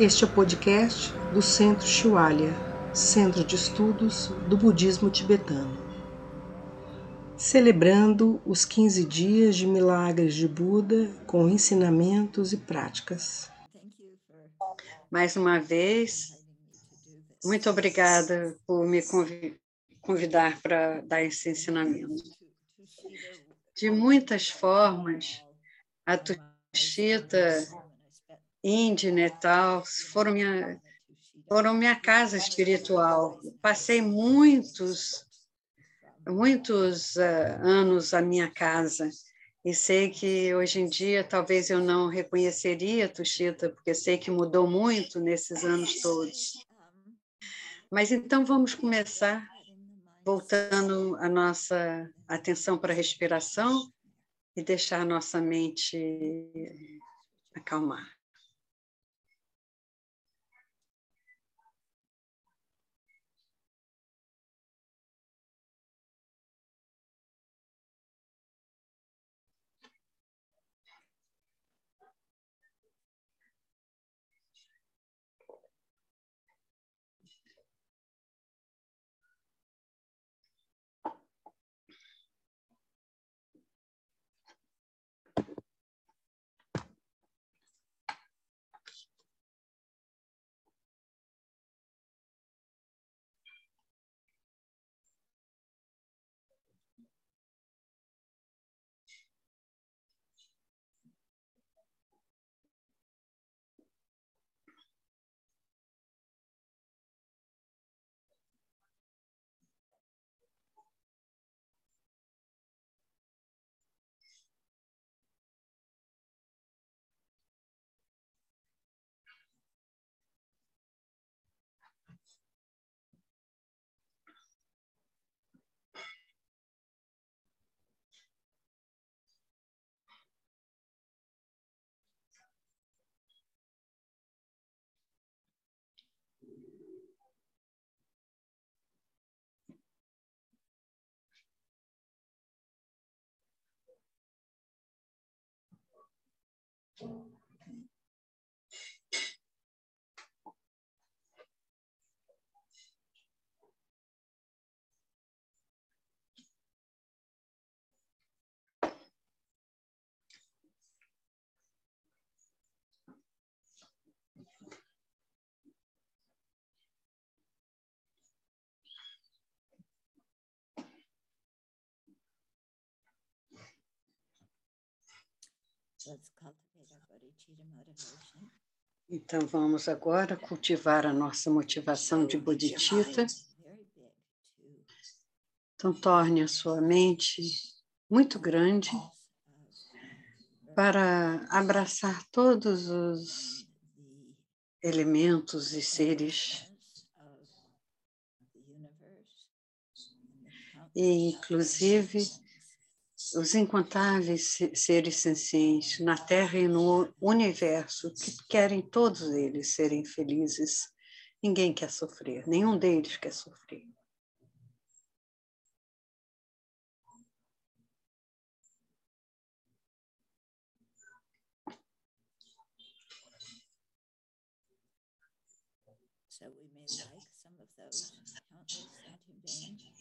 Este é o podcast do Centro Shiwalya, Centro de Estudos do Budismo Tibetano. Celebrando os 15 dias de milagres de Buda com ensinamentos e práticas. Mais uma vez, muito obrigada por me convidar para dar esse ensinamento. De muitas formas, a Tushita Índia, Netal, foram minha, foram minha casa espiritual. Passei muitos, muitos uh, anos à minha casa e sei que hoje em dia talvez eu não reconheceria Tuxita, porque sei que mudou muito nesses anos todos. Mas então vamos começar voltando a nossa atenção para a respiração e deixar a nossa mente acalmar. Então, vamos agora cultivar a nossa motivação de bodhicitta. Então, torne a sua mente muito grande para abraçar todos os elementos e seres, e inclusive os incontáveis seres sencientes na Terra e no universo que querem todos eles serem felizes. Ninguém quer sofrer, nenhum deles quer sofrer.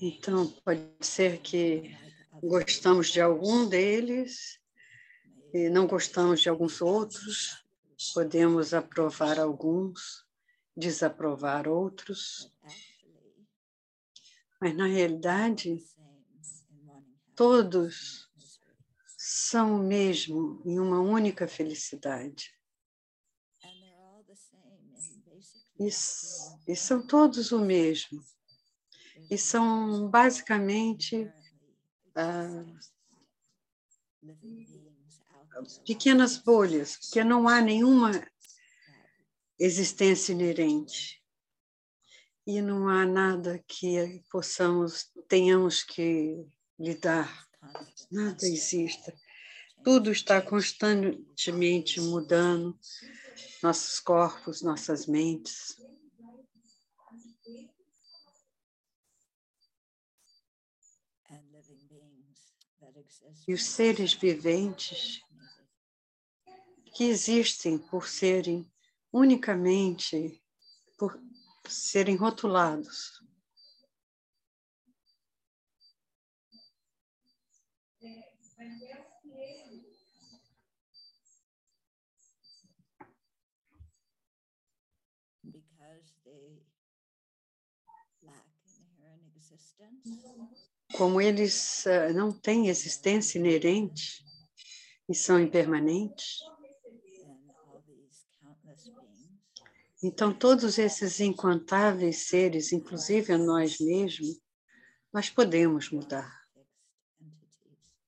Então, pode ser que gostamos de algum deles e não gostamos de alguns outros, podemos aprovar alguns, desaprovar outros. Mas, na realidade, todos são o mesmo em uma única felicidade. E, e são todos o mesmo. E são basicamente ah, pequenas bolhas, porque não há nenhuma existência inerente. E não há nada que possamos, tenhamos que lidar. Nada existe. Tudo está constantemente mudando, nossos corpos, nossas mentes. E os seres viventes que existem por serem unicamente por serem rotulados. Como eles uh, não têm existência inerente e são impermanentes, então todos esses incontáveis seres, inclusive a nós mesmos, nós podemos mudar.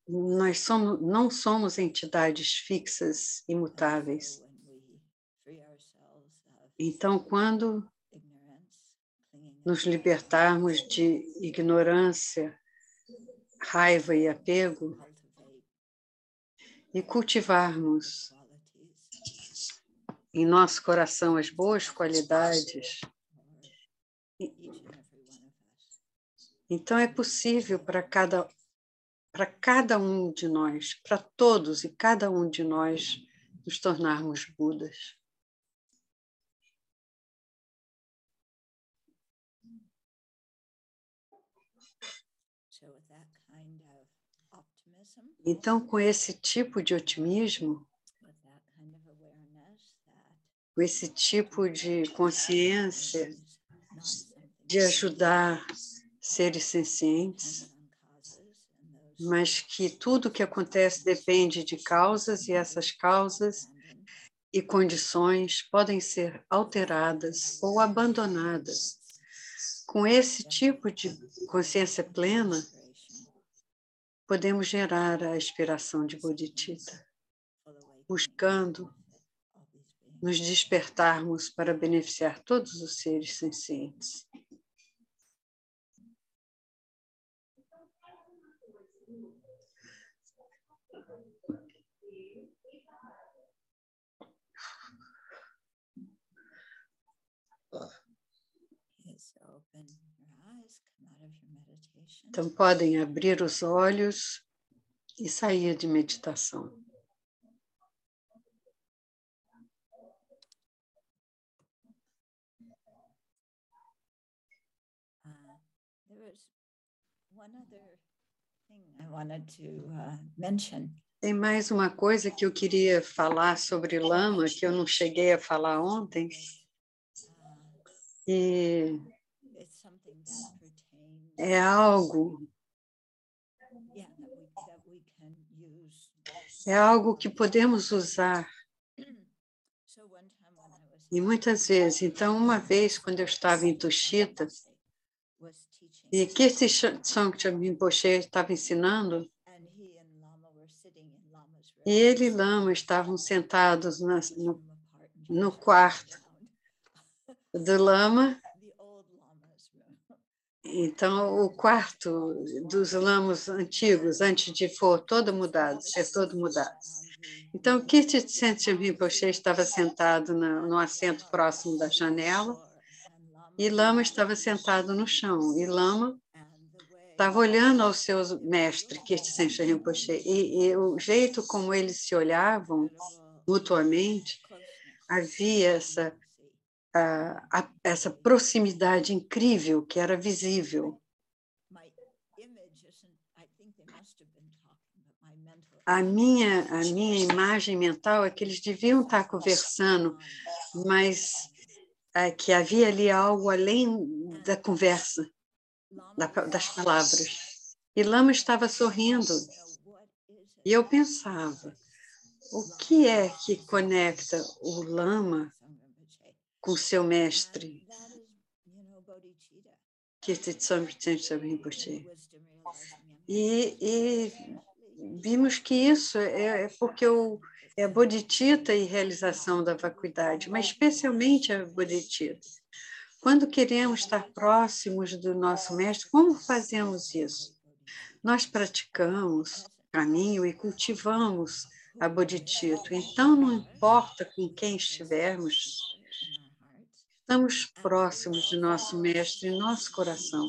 Nós somos, não somos entidades fixas, imutáveis. Então, quando nos libertarmos de ignorância, raiva e apego e cultivarmos em nosso coração as boas qualidades, então é possível para cada para cada um de nós, para todos e cada um de nós nos tornarmos Budas. Então, com esse tipo de otimismo, com esse tipo de consciência de ajudar seres sencientes, mas que tudo que acontece depende de causas e essas causas e condições podem ser alteradas ou abandonadas. Com esse tipo de consciência plena, podemos gerar a inspiração de Bodhicitta, buscando nos despertarmos para beneficiar todos os seres sencientes. Então, podem abrir os olhos e sair de meditação. Uh, uh, Tem mais uma coisa que eu queria falar sobre lama que eu não cheguei a falar ontem. E é algo é algo que podemos usar. E muitas vezes, então, uma vez, quando eu estava em Tushita, e Kirti Tsongcha Rinpoche estava ensinando, e ele e Lama estavam sentados na, no, no quarto do Lama, então, o quarto dos lamos antigos, antes de for todo mudado, ser todo mudado. Então, Kirti Tsentsem Rinpoche estava sentado no, no assento próximo da janela e Lama estava sentado no chão. E Lama estava olhando ao seu mestre, Kirti Tsentsem Rinpoche. E, e o jeito como eles se olhavam mutuamente, havia essa a, essa proximidade incrível que era visível. A minha, a minha imagem mental é que eles deviam estar conversando, mas é, que havia ali algo além da conversa, da, das palavras. E Lama estava sorrindo. E eu pensava, o que é que conecta o Lama com seu mestre, Kirtitsam Tensha Rinpoche. E, e vimos que isso é, é porque o, é a bodhicitta e realização da vacuidade, mas especialmente a bodhicitta. Quando queremos estar próximos do nosso mestre, como fazemos isso? Nós praticamos caminho e cultivamos a bodhicitta. Então, não importa com quem estivermos, Estamos próximos de nosso Mestre em nosso coração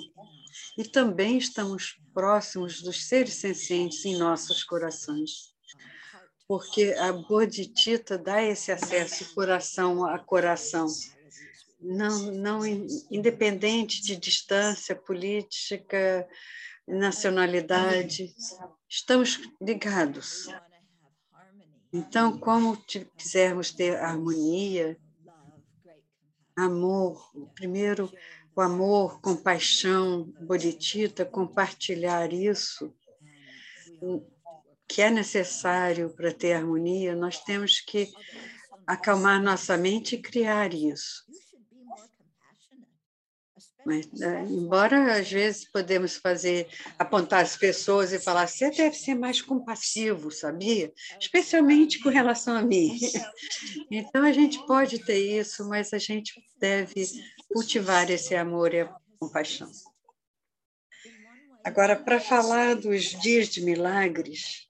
e também estamos próximos dos seres sencientes em nossos corações. porque a Bodhicitta dá esse acesso coração a coração, não, não independente de distância política, nacionalidade, estamos ligados. Então, como quisermos ter harmonia, amor, primeiro o amor, compaixão, bodhicitta, compartilhar isso que é necessário para ter harmonia, nós temos que acalmar nossa mente e criar isso. Mas, né, embora às vezes podemos fazer, apontar as pessoas e falar, você deve ser mais compassivo, sabia? Especialmente com relação a mim. Então a gente pode ter isso, mas a gente deve cultivar esse amor e a compaixão. Agora, para falar dos dias de milagres,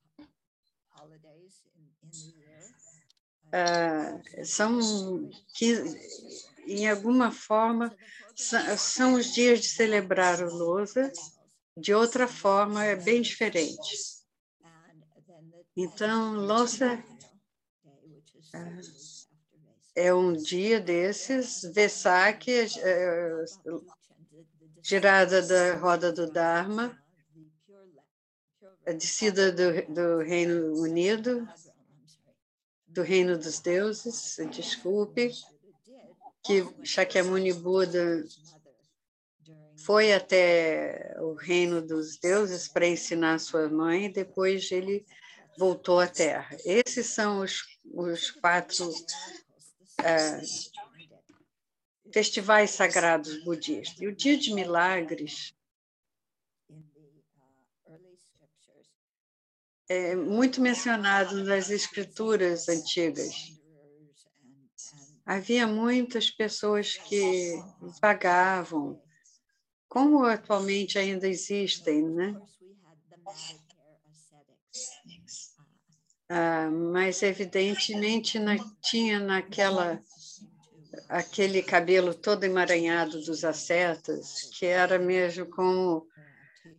uh, são 15, em alguma forma são os dias de celebrar o Lousa, de outra forma é bem diferente. Então, Lousa é um dia desses, Vesak, é, girada da roda do Dharma, a descida do, do Reino Unido, do Reino dos Deuses, desculpe, que Shakyamuni Buda foi até o reino dos deuses para ensinar sua mãe, e depois ele voltou à Terra. Esses são os, os quatro é, festivais sagrados budistas. E o Dia de Milagres é muito mencionado nas escrituras antigas havia muitas pessoas que vagavam, como atualmente ainda existem, né? Ah, mas evidentemente não tinha naquela aquele cabelo todo emaranhado dos ascetas, que era mesmo como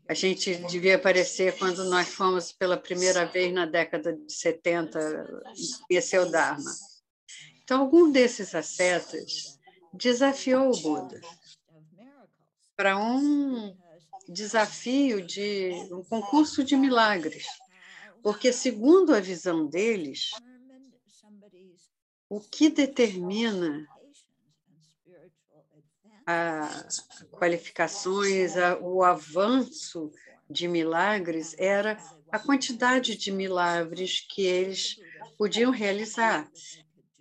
a gente devia aparecer quando nós fomos pela primeira vez na década de 70 conhecer o Dharma. Então, algum desses ascetas desafiou o Buda para um desafio de um concurso de milagres, porque, segundo a visão deles, o que determina as qualificações, a, o avanço de milagres era a quantidade de milagres que eles podiam realizar.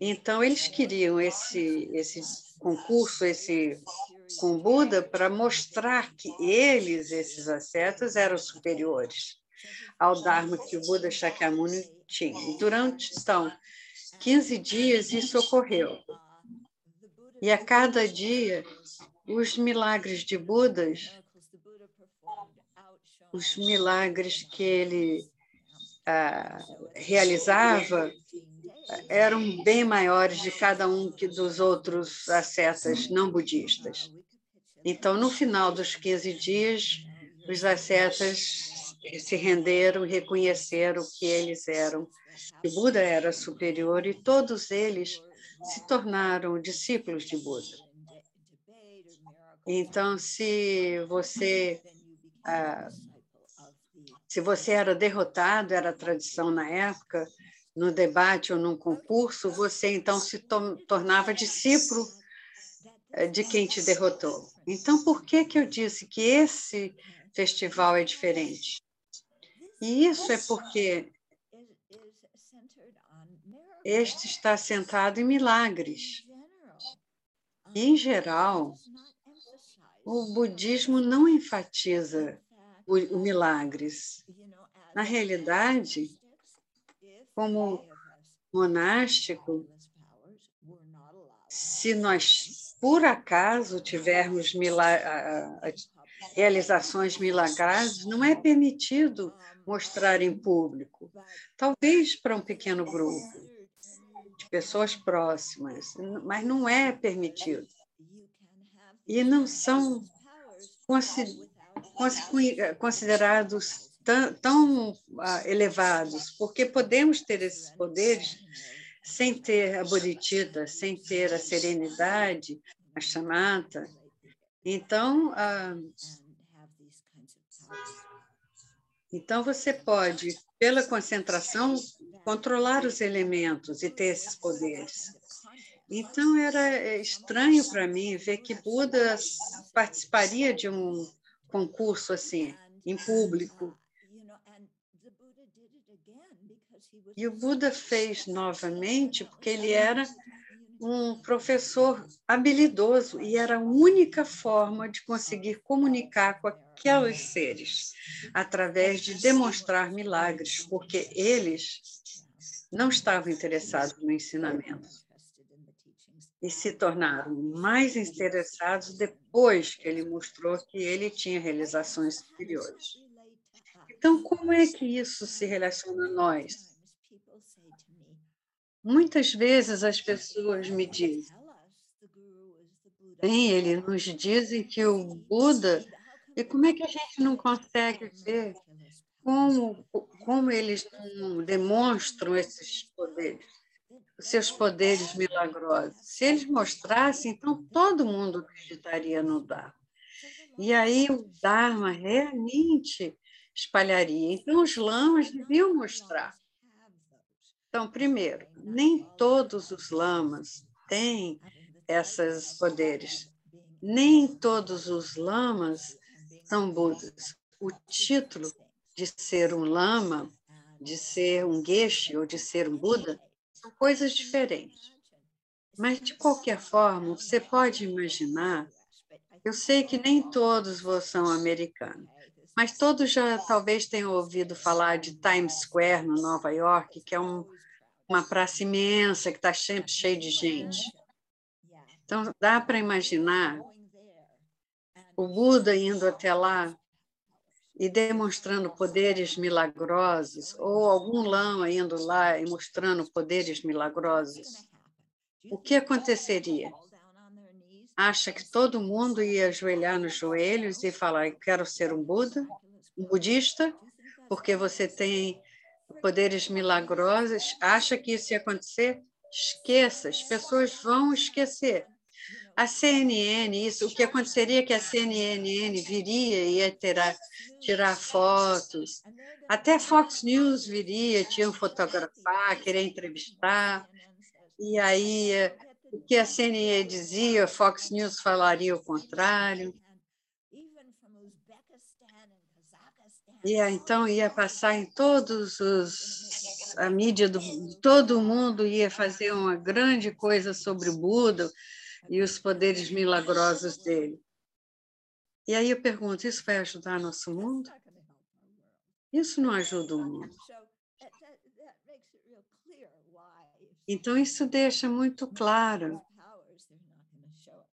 Então, eles queriam esse, esse concurso, esse com Buda, para mostrar que eles, esses ascetas, eram superiores ao Dharma que o Buda Shakyamuni tinha. E durante, então, 15 dias isso ocorreu. E a cada dia, os milagres de Budas, os milagres que ele ah, realizava, eram bem maiores de cada um que dos outros ascetas não budistas. Então, no final dos 15 dias, os ascetas se renderam reconheceram que eles eram, que Buda era superior e todos eles se tornaram discípulos de Buda. Então, se você ah, se você era derrotado, era tradição na época, no debate ou num concurso, você então se to tornava discípulo eh, de quem te derrotou. Então, por que, que eu disse que esse festival é diferente? E isso é porque este está sentado em milagres. Em geral, o budismo não enfatiza o milagres. Na realidade, como monástico, se nós, por acaso, tivermos realizações milagrosas, não é permitido mostrar em público. Talvez para um pequeno grupo de pessoas próximas, mas não é permitido. E não são considerados tão, tão ah, elevados, porque podemos ter esses poderes sem ter a bodhicitta, sem ter a serenidade, a chamata. Então, ah, então você pode, pela concentração, controlar os elementos e ter esses poderes. Então era é, estranho para mim ver que Buda participaria de um concurso assim, em público. E o Buda fez novamente porque ele era um professor habilidoso e era a única forma de conseguir comunicar com aqueles seres através de demonstrar milagres, porque eles não estavam interessados no ensinamento e se tornaram mais interessados depois que ele mostrou que ele tinha realizações superiores. Então, como é que isso se relaciona a nós? Muitas vezes as pessoas me dizem, bem, eles nos dizem que o Buda, e como é que a gente não consegue ver como, como eles demonstram esses poderes? seus poderes milagrosos. Se eles mostrassem, então todo mundo acreditaria no Dharma. E aí o Dharma realmente espalharia. Então os lamas deviam mostrar. Então, primeiro, nem todos os lamas têm esses poderes. Nem todos os lamas são Budas. O título de ser um lama, de ser um geshe ou de ser um Buda são coisas diferentes. Mas, de qualquer forma, você pode imaginar. Eu sei que nem todos são americanos, mas todos já talvez tenham ouvido falar de Times Square, no Nova York, que é um, uma praça imensa que está sempre cheia de gente. Então, dá para imaginar o Buda indo até lá e demonstrando poderes milagrosos, ou algum lama indo lá e mostrando poderes milagrosos, o que aconteceria? Acha que todo mundo ia ajoelhar nos joelhos e falar: quero ser um Buda, um budista, porque você tem poderes milagrosos? Acha que isso ia acontecer? Esqueça, as pessoas vão esquecer. A CNN, isso, o que aconteceria é que a CNN viria e ia tirar, tirar fotos, até Fox News viria, tinha fotografar, querer entrevistar, e aí o que a CNN dizia, Fox News falaria o contrário. E então ia passar em todos os a mídia do todo mundo ia fazer uma grande coisa sobre o Buda, e os poderes milagrosos dele. E aí eu pergunto: isso vai ajudar nosso mundo? Isso não ajuda o mundo. Então, isso deixa muito claro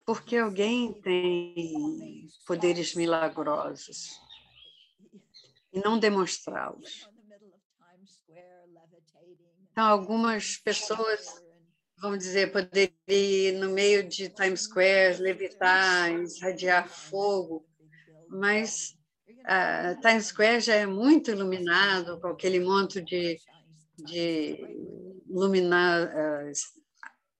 porque alguém tem poderes milagrosos e não demonstrá-los. Então, algumas pessoas vamos dizer, poderia ir no meio de Times Square, levitar, irradiar fogo, mas uh, Times Square já é muito iluminado, com aquele monte de, de luminar, uh,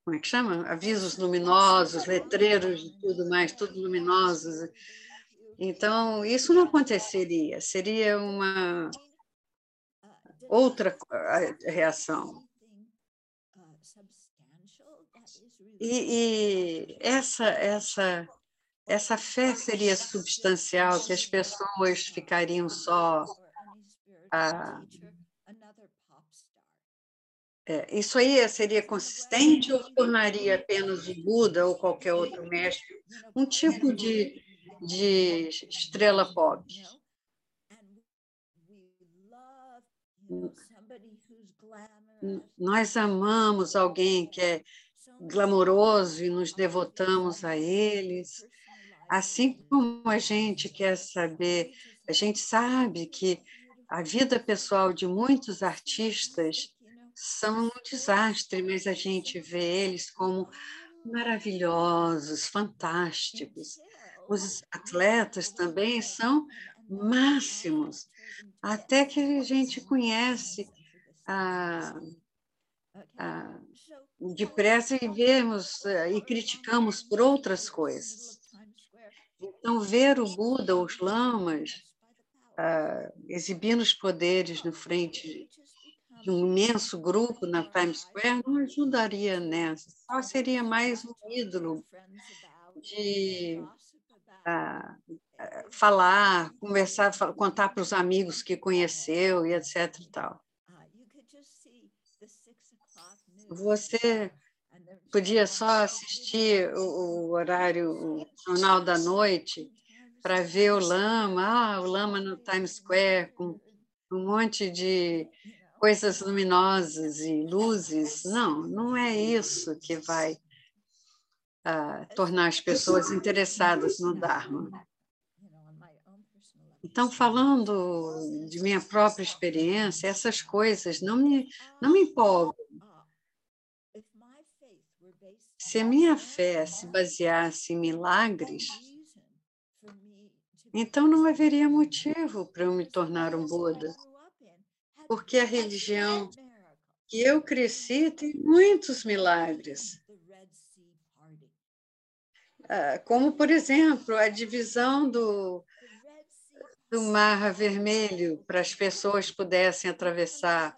como é que chama? Avisos luminosos, letreiros e tudo mais, tudo luminosos. Então, isso não aconteceria, seria uma outra reação. E, e essa, essa, essa fé seria substancial, que as pessoas ficariam só. É, isso aí seria consistente ou tornaria apenas o Buda ou qualquer outro mestre um tipo de, de estrela pop? Nós amamos alguém que é glamouroso e nos devotamos a eles. Assim como a gente quer saber, a gente sabe que a vida pessoal de muitos artistas são um desastre, mas a gente vê eles como maravilhosos, fantásticos. Os atletas também são máximos, até que a gente conhece a, a, depressa e vemos eh, e criticamos por outras coisas. Então, ver o Buda, os lamas, uh, exibindo os poderes no frente de um imenso grupo na Times Square não ajudaria nessa. Só seria mais um ídolo de falar, conversar, contar para os amigos que conheceu e etc. E tal. Você podia só assistir o, o horário, o jornal da noite, para ver o lama, ah, o lama no Times Square, com um monte de coisas luminosas e luzes. Não, não é isso que vai tornar as pessoas interessadas no Dharma. Então, falando de minha própria experiência, essas coisas não me, não me empolgam. Se a minha fé se baseasse em milagres, então não haveria motivo para eu me tornar um Buda. Porque a religião que eu cresci tem muitos milagres. Ah, como, por exemplo, a divisão do, do Mar Vermelho para as pessoas pudessem atravessar.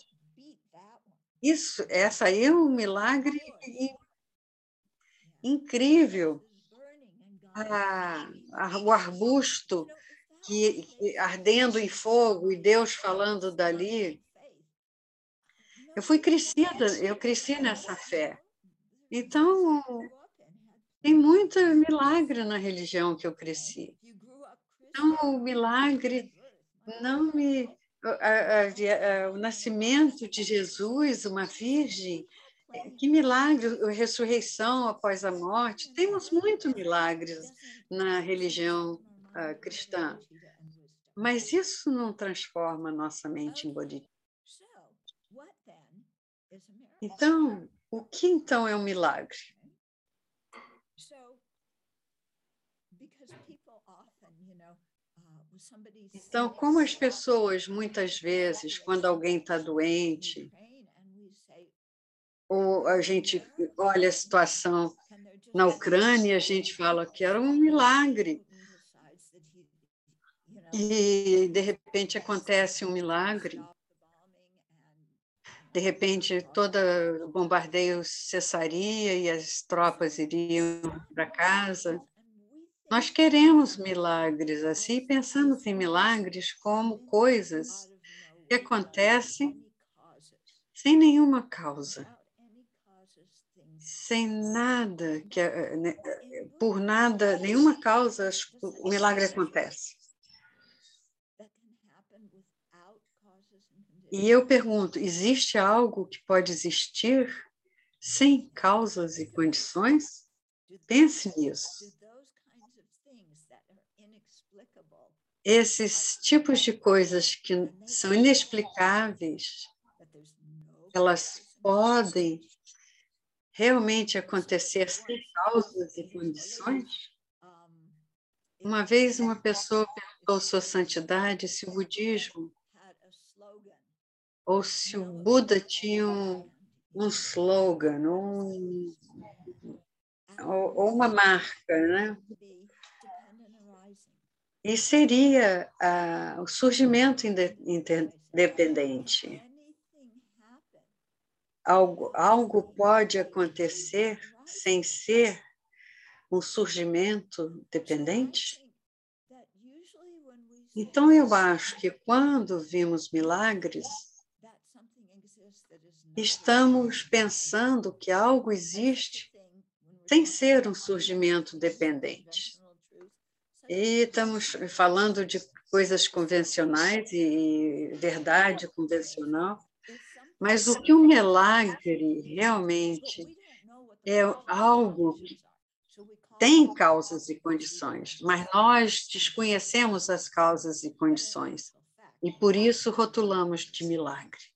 Isso, essa aí é um milagre incrível a, a, o arbusto que, que, ardendo em fogo e Deus falando dali. Eu fui crescida, eu cresci nessa fé. Então, tem muito milagre na religião que eu cresci. Então, o milagre não me. o nascimento de Jesus, uma virgem, que milagre, a ressurreição após a morte. Temos muitos milagres na religião uh, cristã, mas isso não transforma a nossa mente em bodhisattva. Então, o que então é um milagre? Então, como as pessoas, muitas vezes, quando alguém está doente, ou a gente olha a situação na Ucrânia, a gente fala que era um milagre. E, de repente, acontece um milagre. De repente, todo o bombardeio cessaria e as tropas iriam para casa. Nós queremos milagres assim, pensando em milagres como coisas que acontecem sem nenhuma causa sem nada, que, eh, né, por nada, nenhuma causa, o milagre acontece. E eu pergunto: existe algo que pode existir sem causas e condições? Pense nisso. Esses tipos de coisas que são inexplicáveis, elas podem realmente acontecer sem causas e condições? Uma vez uma pessoa perguntou Sua Santidade se o budismo ou se o Buda tinha um, um slogan, um, ou, ou uma marca, né? E seria ah, o surgimento independente algo, algo pode acontecer sem ser um surgimento dependente? Então, eu acho que quando vimos milagres, estamos pensando que algo existe sem ser um surgimento dependente. E estamos falando de coisas convencionais e verdade convencional, mas o que um milagre realmente é algo que tem causas e condições, mas nós desconhecemos as causas e condições e por isso rotulamos de milagre.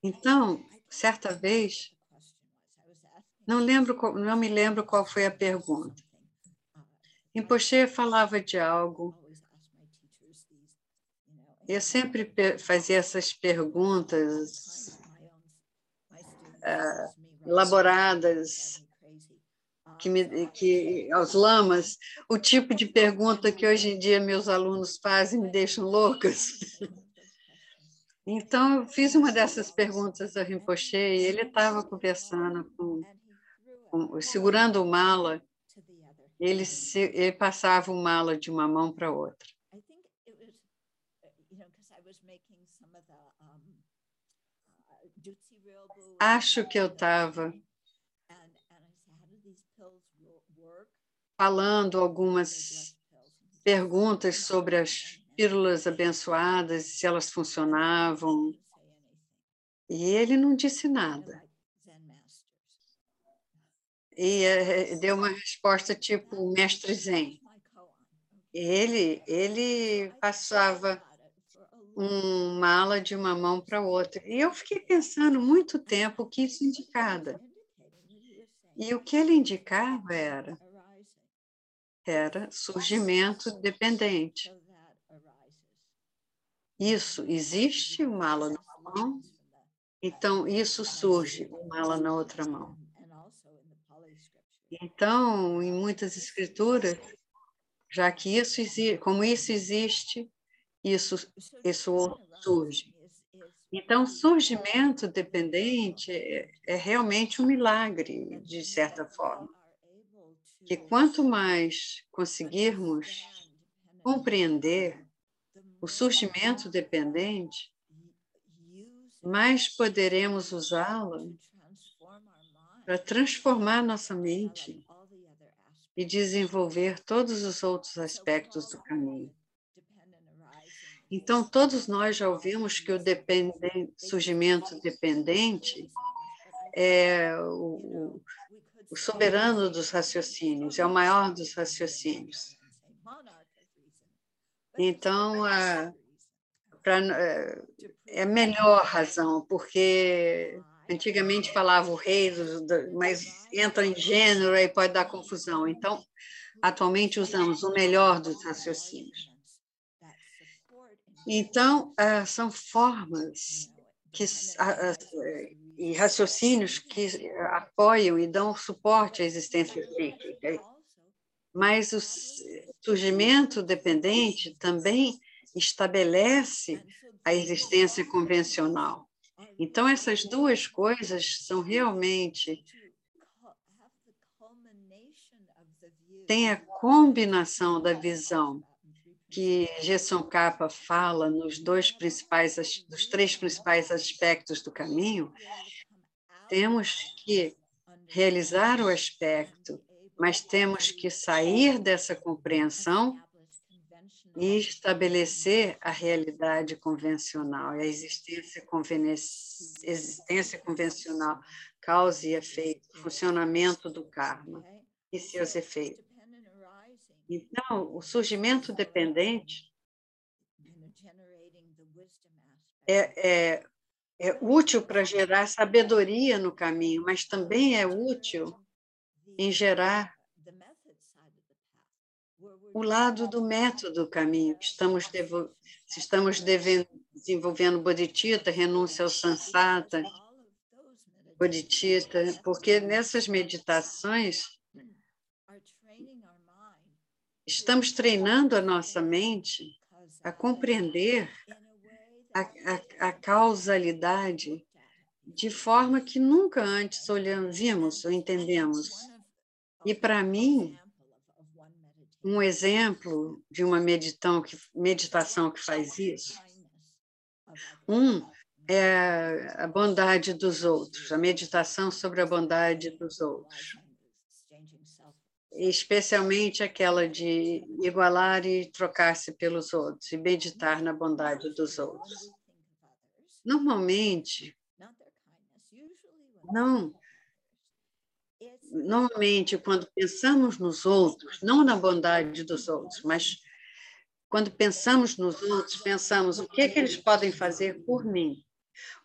Então, certa vez, não lembro, não me lembro qual foi a pergunta. Rinpoche falava de algo. Eu sempre fazia essas perguntas uh, elaboradas que, me, que aos lamas, o tipo de pergunta que hoje em dia meus alunos fazem me deixam loucas. Então, eu fiz uma dessas perguntas ao Rinpoche e ele estava conversando com, segurando o mala, ele, se, ele passava o mala de uma mão para outra. Acho que eu estava falando algumas perguntas sobre as pílulas abençoadas, se elas funcionavam. E ele não disse nada. E eh, deu uma resposta tipo mestre Zen. Ele, ele passava um mala de uma mão para outra. E eu fiquei pensando muito tempo o que isso indicava. E o que ele indicava era era surgimento dependente. Isso, existe o mala numa mão, então isso surge, o mala na outra mão. Então, em muitas escrituras, já que isso existe, como isso existe, isso, isso surge. Então, surgimento dependente é, é realmente um milagre, de certa forma que quanto mais conseguirmos compreender o surgimento dependente, mais poderemos usá-la para transformar nossa mente e desenvolver todos os outros aspectos do caminho. Então, todos nós já ouvimos que o surgimento dependente é o, o soberano dos raciocínios, é o maior dos raciocínios. Então, a, pra, é, é a melhor razão, porque antigamente falava o rei, mas entra em gênero e pode dar confusão. Então, atualmente usamos o melhor dos raciocínios. Então, ah, são formas que e raciocínios que apoiam e dão suporte à existência psíquica. Mas o surgimento dependente também estabelece a existência convencional. Então, essas duas coisas são realmente. Tem a combinação da visão que Gerson Capa fala nos dois principais, dos três principais aspectos do caminho, temos que realizar o aspecto, mas temos que sair dessa compreensão e estabelecer a realidade convencional, a existência, conven... existência convencional, causa e efeito, funcionamento do karma e seus efeitos. Então, o surgimento dependente é, é, é útil para gerar sabedoria no caminho, mas também é útil em gerar o lado do método do caminho, estamos, devo, estamos devendo, desenvolvendo bodhicitta, renúncia ao sansata, bodhicitta, porque nessas meditações Estamos treinando a nossa mente a compreender a, a, a causalidade de forma que nunca antes olhamos, vimos ou entendemos. E para mim, um exemplo de uma meditão que, meditação que faz isso, um é a bondade dos outros, a meditação sobre a bondade dos outros especialmente aquela de igualar e trocar-se pelos outros e meditar na bondade dos outros. Normalmente, não. Normalmente, quando pensamos nos outros, não na bondade dos outros, mas quando pensamos nos outros, pensamos o que, é que eles podem fazer por mim,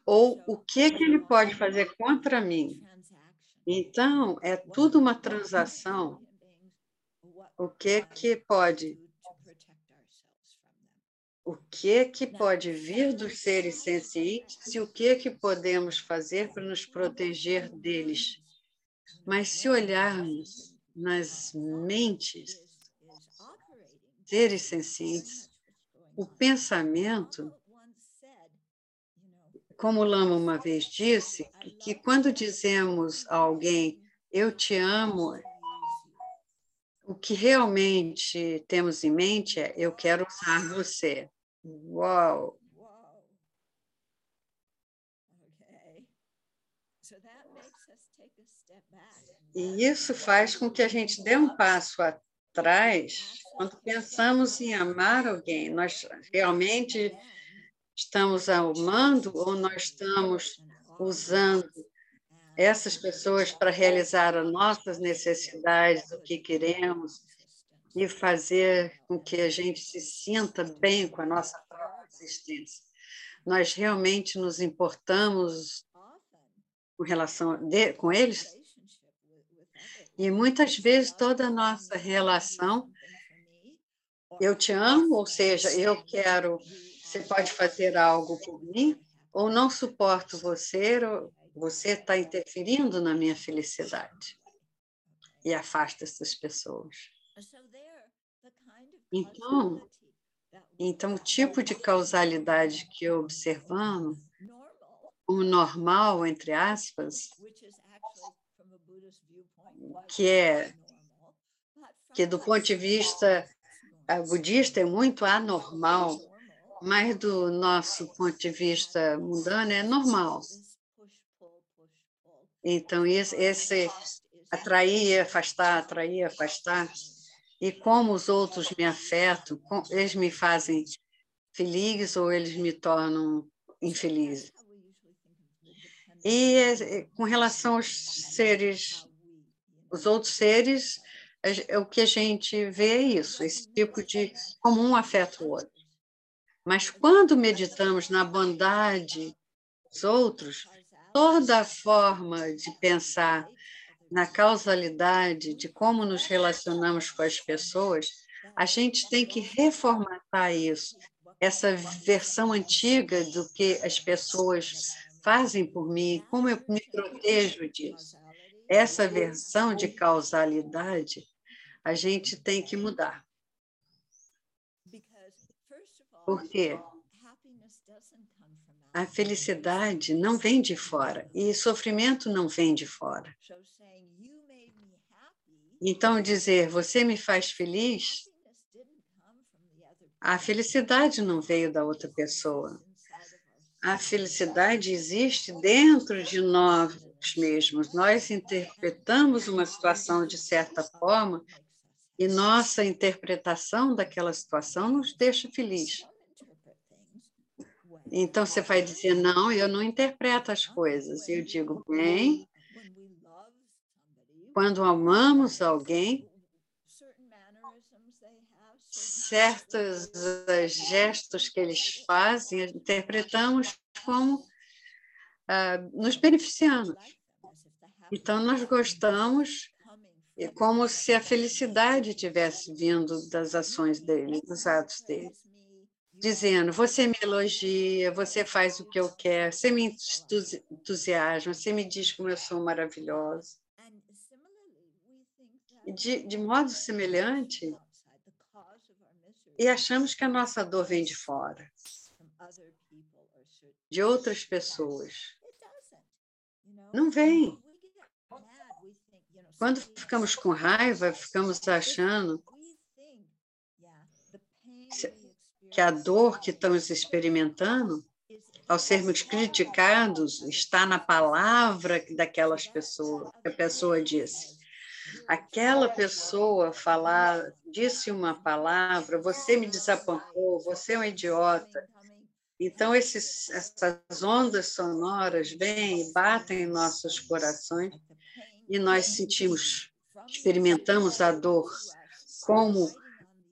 ou o que, é que ele pode fazer contra mim. Então, é tudo uma transação o que que pode o que que pode vir dos seres sencientes e o que que podemos fazer para nos proteger deles. Mas se olharmos nas mentes seres sencientes, o pensamento, como Lama uma vez disse, que quando dizemos a alguém eu te amo, o que realmente temos em mente é eu quero usar você. Uau! E isso faz com que a gente dê um passo atrás quando pensamos em amar alguém. Nós realmente estamos amando ou nós estamos usando essas pessoas para realizar as nossas necessidades, o que queremos, e fazer com que a gente se sinta bem com a nossa própria existência. Nós realmente nos importamos com relação de, com eles e muitas vezes toda a nossa relação eu te amo, ou seja, eu quero, você pode fazer algo por mim, ou não suporto você, ou você está interferindo na minha felicidade. E afasta essas pessoas. Então, então, o tipo de causalidade que observamos, como normal, entre aspas, que é que do ponto de vista budista é muito anormal, mas do nosso ponto de vista mundano é normal. Então, esse, atrair, afastar, atrair, afastar, e como os outros me afetam, eles me fazem feliz ou eles me tornam infeliz. E é, com relação aos seres, os outros seres, o que a gente vê é isso, esse tipo de como um afeta o outro. Mas quando meditamos na bondade dos outros, toda a forma de pensar na causalidade de como nos relacionamos com as pessoas, a gente tem que reformatar isso, essa versão antiga do que as pessoas fazem por mim, como eu me protejo disso. Essa versão de causalidade a gente tem que mudar. Porque a felicidade não vem de fora e sofrimento não vem de fora. Então, dizer você me faz feliz, a felicidade não veio da outra pessoa. A felicidade existe dentro de nós mesmos. Nós interpretamos uma situação de certa forma e nossa interpretação daquela situação nos deixa feliz. Então você vai dizer, não, eu não interpreto as coisas. Eu digo, bem, quando amamos alguém, certos gestos que eles fazem, interpretamos como uh, nos beneficiando. Então, nós gostamos é como se a felicidade tivesse vindo das ações dele, dos atos dele. Dizendo, você me elogia, você faz o que eu quero, você me entusiasma, você me diz como eu sou maravilhosa. De, de modo semelhante, e achamos que a nossa dor vem de fora, de outras pessoas. Não vem. Quando ficamos com raiva, ficamos achando que a dor que estamos experimentando, ao sermos criticados, está na palavra daquelas pessoas, que a pessoa disse. Aquela pessoa falar, disse uma palavra, você me desapontou, você é um idiota. Então, esses, essas ondas sonoras vêm e batem em nossos corações e nós sentimos, experimentamos a dor, como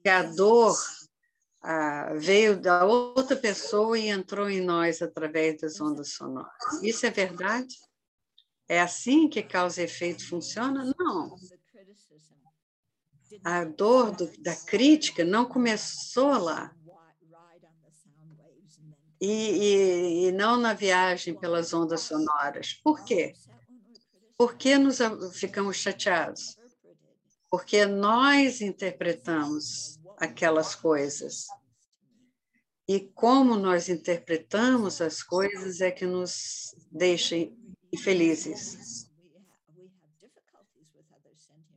que a dor ah, veio da outra pessoa e entrou em nós através das ondas sonoras. Isso é verdade? É assim que causa e efeito funciona? Não. a dor do, da crítica não começou lá. E, e, e, não na viagem pelas ondas sonoras. Por quê? Por que nos ficamos chateados? Porque nós interpretamos aquelas coisas. E como nós interpretamos as coisas é que nos deixa infelizes.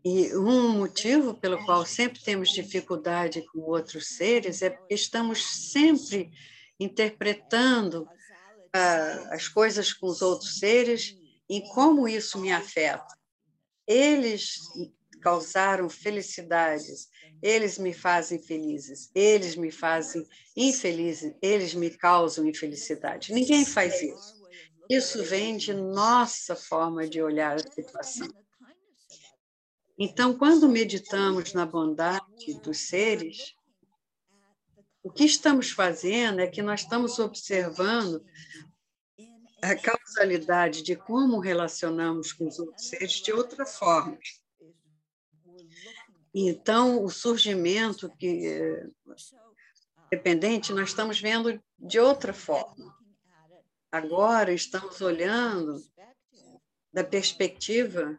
E um motivo pelo qual sempre temos dificuldade com outros seres é porque estamos sempre interpretando uh, as coisas com os outros seres e como isso me afeta. Eles causaram felicidades, eles me fazem felizes, eles me fazem infelizes, eles me causam infelicidade. Ninguém faz isso. Isso vem de nossa forma de olhar a situação. Então, quando meditamos na bondade dos seres, o que estamos fazendo é que nós estamos observando a causalidade de como relacionamos com os outros seres de outra forma. Então, o surgimento que dependente nós estamos vendo de outra forma. Agora estamos olhando da perspectiva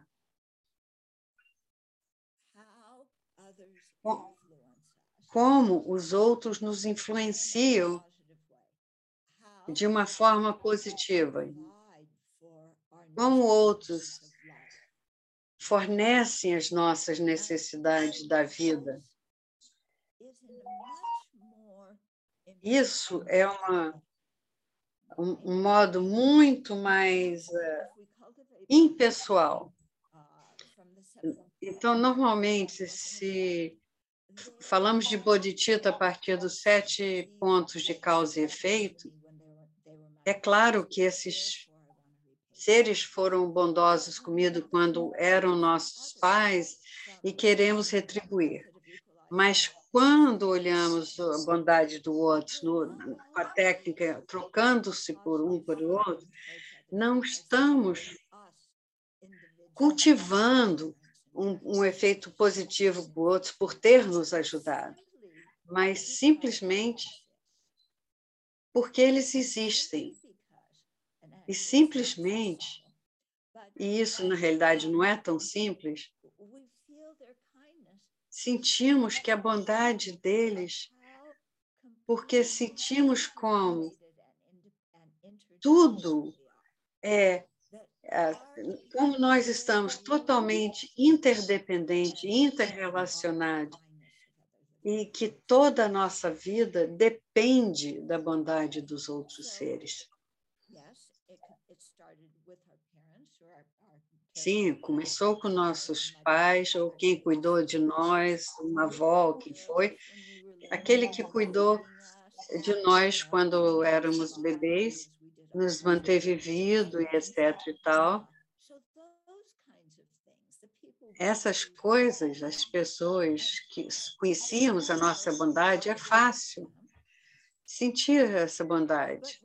como os outros nos influenciam de uma forma positiva. Como outros fornecem as nossas necessidades da vida. Isso é uma, um, um modo muito mais uh, impessoal. Então, normalmente, se falamos de Bodhicitta a partir dos sete pontos de causa e efeito, é claro que esses seres foram bondosos comigo quando eram nossos pais e queremos retribuir. Mas quando olhamos a bondade do outro, no, a técnica trocando-se por um por outro, não estamos cultivando um, um efeito positivo para o outro por ter nos ajudado, mas simplesmente porque eles existem. E simplesmente, e isso na realidade não é tão simples, sentimos que a bondade deles, porque sentimos como tudo é é, como nós estamos totalmente interdependentes, interrelacionados, e que toda a nossa vida depende da bondade dos outros seres. Sim, começou com nossos pais, ou quem cuidou de nós, uma avó, quem foi, aquele que cuidou de nós quando éramos bebês, nos manteve vivo e etc e tal. Essas coisas, as pessoas que conhecíamos a nossa bondade, é fácil sentir essa bondade.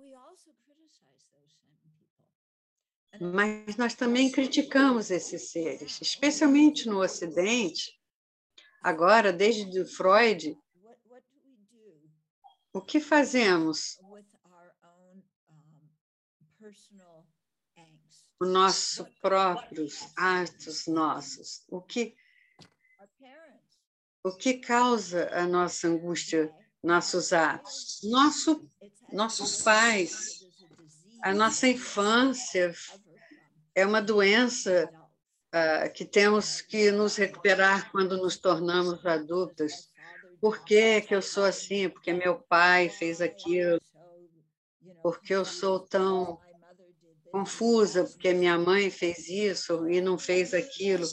Mas nós também criticamos esses seres, especialmente no Ocidente. Agora, desde Freud, o que fazemos os nossos próprios atos nossos, o que o que causa a nossa angústia, nossos atos, nosso, nossos pais, a nossa infância é uma doença uh, que temos que nos recuperar quando nos tornamos adultas. Por que, que eu sou assim? Porque meu pai fez aquilo. Porque eu sou tão confusa porque minha mãe fez isso e não fez aquilo.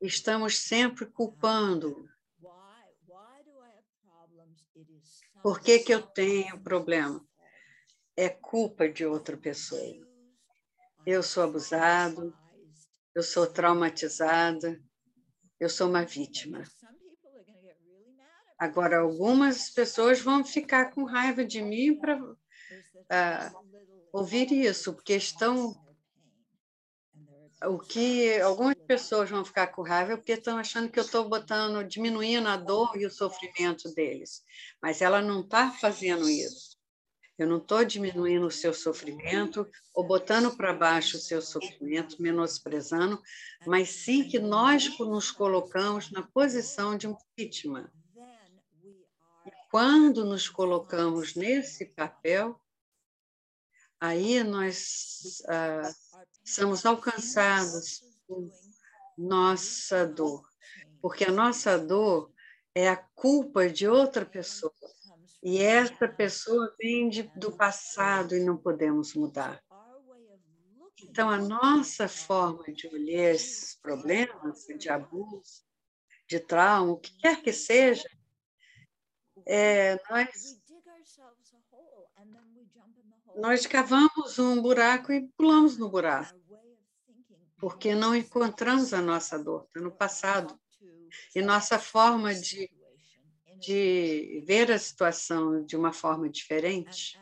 Estamos sempre culpando. Por que, que eu tenho problema? É culpa de outra pessoa. Eu sou abusado, eu sou traumatizada, eu sou uma vítima. Agora, algumas pessoas vão ficar com raiva de mim para uh, ouvir isso, porque estão o que algumas pessoas vão ficar com raiva é porque estão achando que eu estou botando, diminuindo a dor e o sofrimento deles. Mas ela não está fazendo isso. Eu não estou diminuindo o seu sofrimento ou botando para baixo o seu sofrimento, menosprezando, mas sim que nós nos colocamos na posição de um vítima. E quando nos colocamos nesse papel, aí nós ah, somos alcançados por nossa dor, porque a nossa dor é a culpa de outra pessoa. E essa pessoa vem de, do passado e não podemos mudar. Então, a nossa forma de olhar esses problemas de abuso, de trauma, o que quer que seja, é, nós, nós cavamos um buraco e pulamos no buraco, porque não encontramos a nossa dor, está no passado. E nossa forma de de ver a situação de uma forma diferente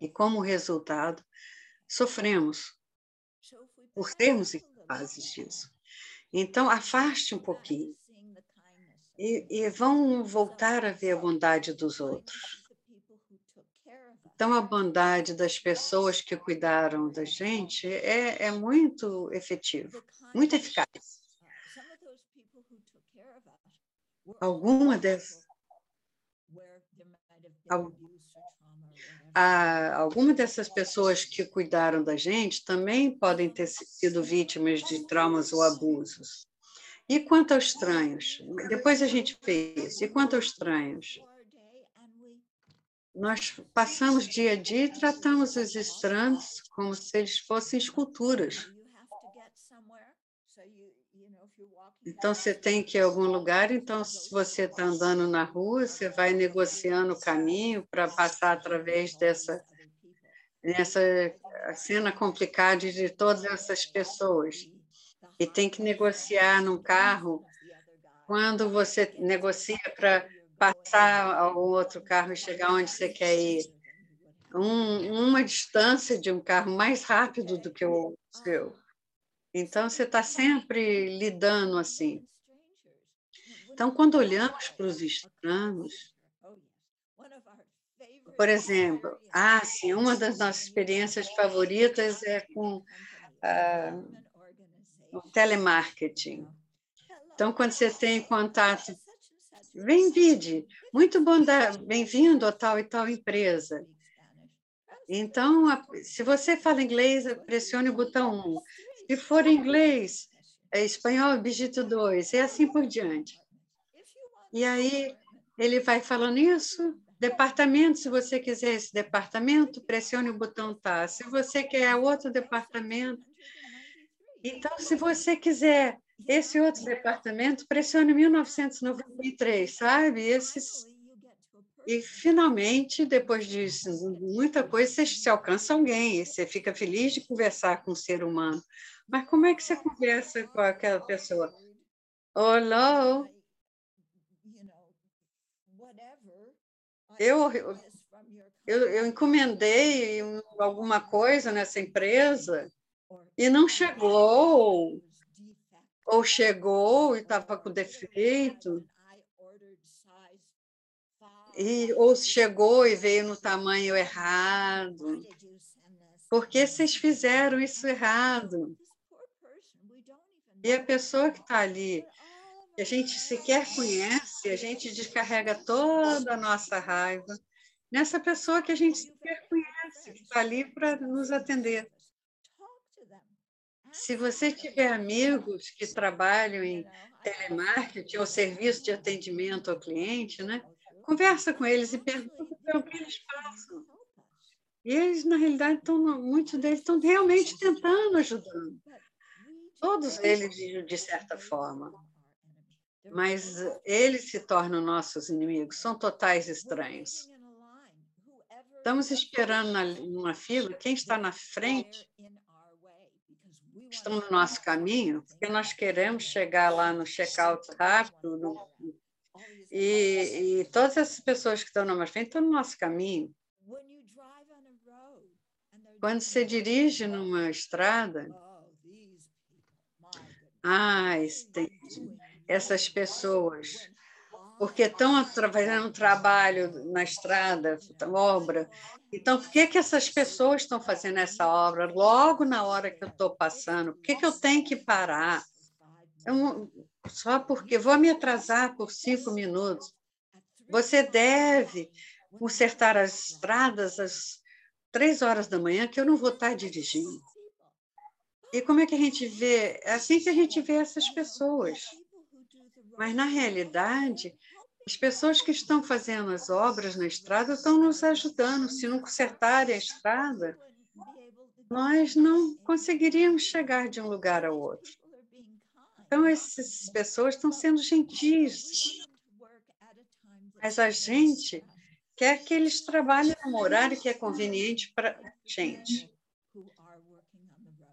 e, como resultado, sofremos por sermos incapazes disso. Então, afaste um pouquinho e, e vão voltar a ver a bondade dos outros. Então, a bondade das pessoas que cuidaram da gente é, é muito efetiva, muito eficaz alguma dessas alguma dessas pessoas que cuidaram da gente também podem ter sido vítimas de traumas ou abusos. E quanto aos estranhos? Depois a gente vê isso. E quanto aos estranhos? Nós passamos dia a dia e tratamos os estranhos como se eles fossem esculturas. Então, você tem que ir a algum lugar, então, se você está andando na rua, você vai negociando o caminho para passar através dessa, dessa cena complicada de todas essas pessoas. E tem que negociar num carro. Quando você negocia para passar ao outro carro e chegar onde você quer ir, um, uma distância de um carro mais rápido do que o seu. Então, você está sempre lidando assim. Então, quando olhamos para os estranhos, por exemplo, ah, sim, uma das nossas experiências favoritas é com ah, o telemarketing. Então, quando você tem contato, vem vide, muito bom, bem-vindo a tal e tal empresa. Então, se você fala inglês, pressione o botão 1. Se for inglês, é espanhol, digito 2, e assim por diante. E aí ele vai falando isso, departamento, se você quiser esse departamento, pressione o botão tá. Se você quer outro departamento, então se você quiser esse outro departamento, pressione 1993, sabe? Esses e finalmente, depois de muita coisa, você se alcança alguém, você fica feliz de conversar com um ser humano. Mas como é que você conversa com aquela pessoa? Hello? Eu, eu, eu encomendei alguma coisa nessa empresa e não chegou, ou chegou e estava com defeito, e, ou chegou e veio no tamanho errado. Por que vocês fizeram isso errado? E a pessoa que está ali, que a gente sequer conhece, a gente descarrega toda a nossa raiva nessa pessoa que a gente sequer conhece, que está ali para nos atender. Se você tiver amigos que trabalham em telemarketing ou serviço de atendimento ao cliente, né? conversa com eles e pergunta o que eles passam. E eles, na realidade, estão, muitos deles estão realmente tentando ajudando todos eles de certa forma. Mas eles se tornam nossos inimigos, são totais estranhos. Estamos esperando na, numa fila, quem está na frente estão no nosso caminho, porque nós queremos chegar lá no check-out rápido, no, e, e, todas essas pessoas que estão na nossa frente estão no nosso caminho. Quando você dirige numa estrada, Ah. Essas pessoas, porque estão trabalhando um trabalho na estrada, obra. Então, por que, que essas pessoas estão fazendo essa obra logo na hora que eu estou passando? Por que, que eu tenho que parar? Eu, só porque vou me atrasar por cinco minutos. Você deve consertar as estradas às três horas da manhã, que eu não vou estar dirigindo. E como é que a gente vê? É assim que a gente vê essas pessoas. Mas, na realidade, as pessoas que estão fazendo as obras na estrada estão nos ajudando. Se não consertarem a estrada, nós não conseguiríamos chegar de um lugar ao outro. Então, essas pessoas estão sendo gentis. Mas a gente quer que eles trabalhem no horário que é conveniente para a gente.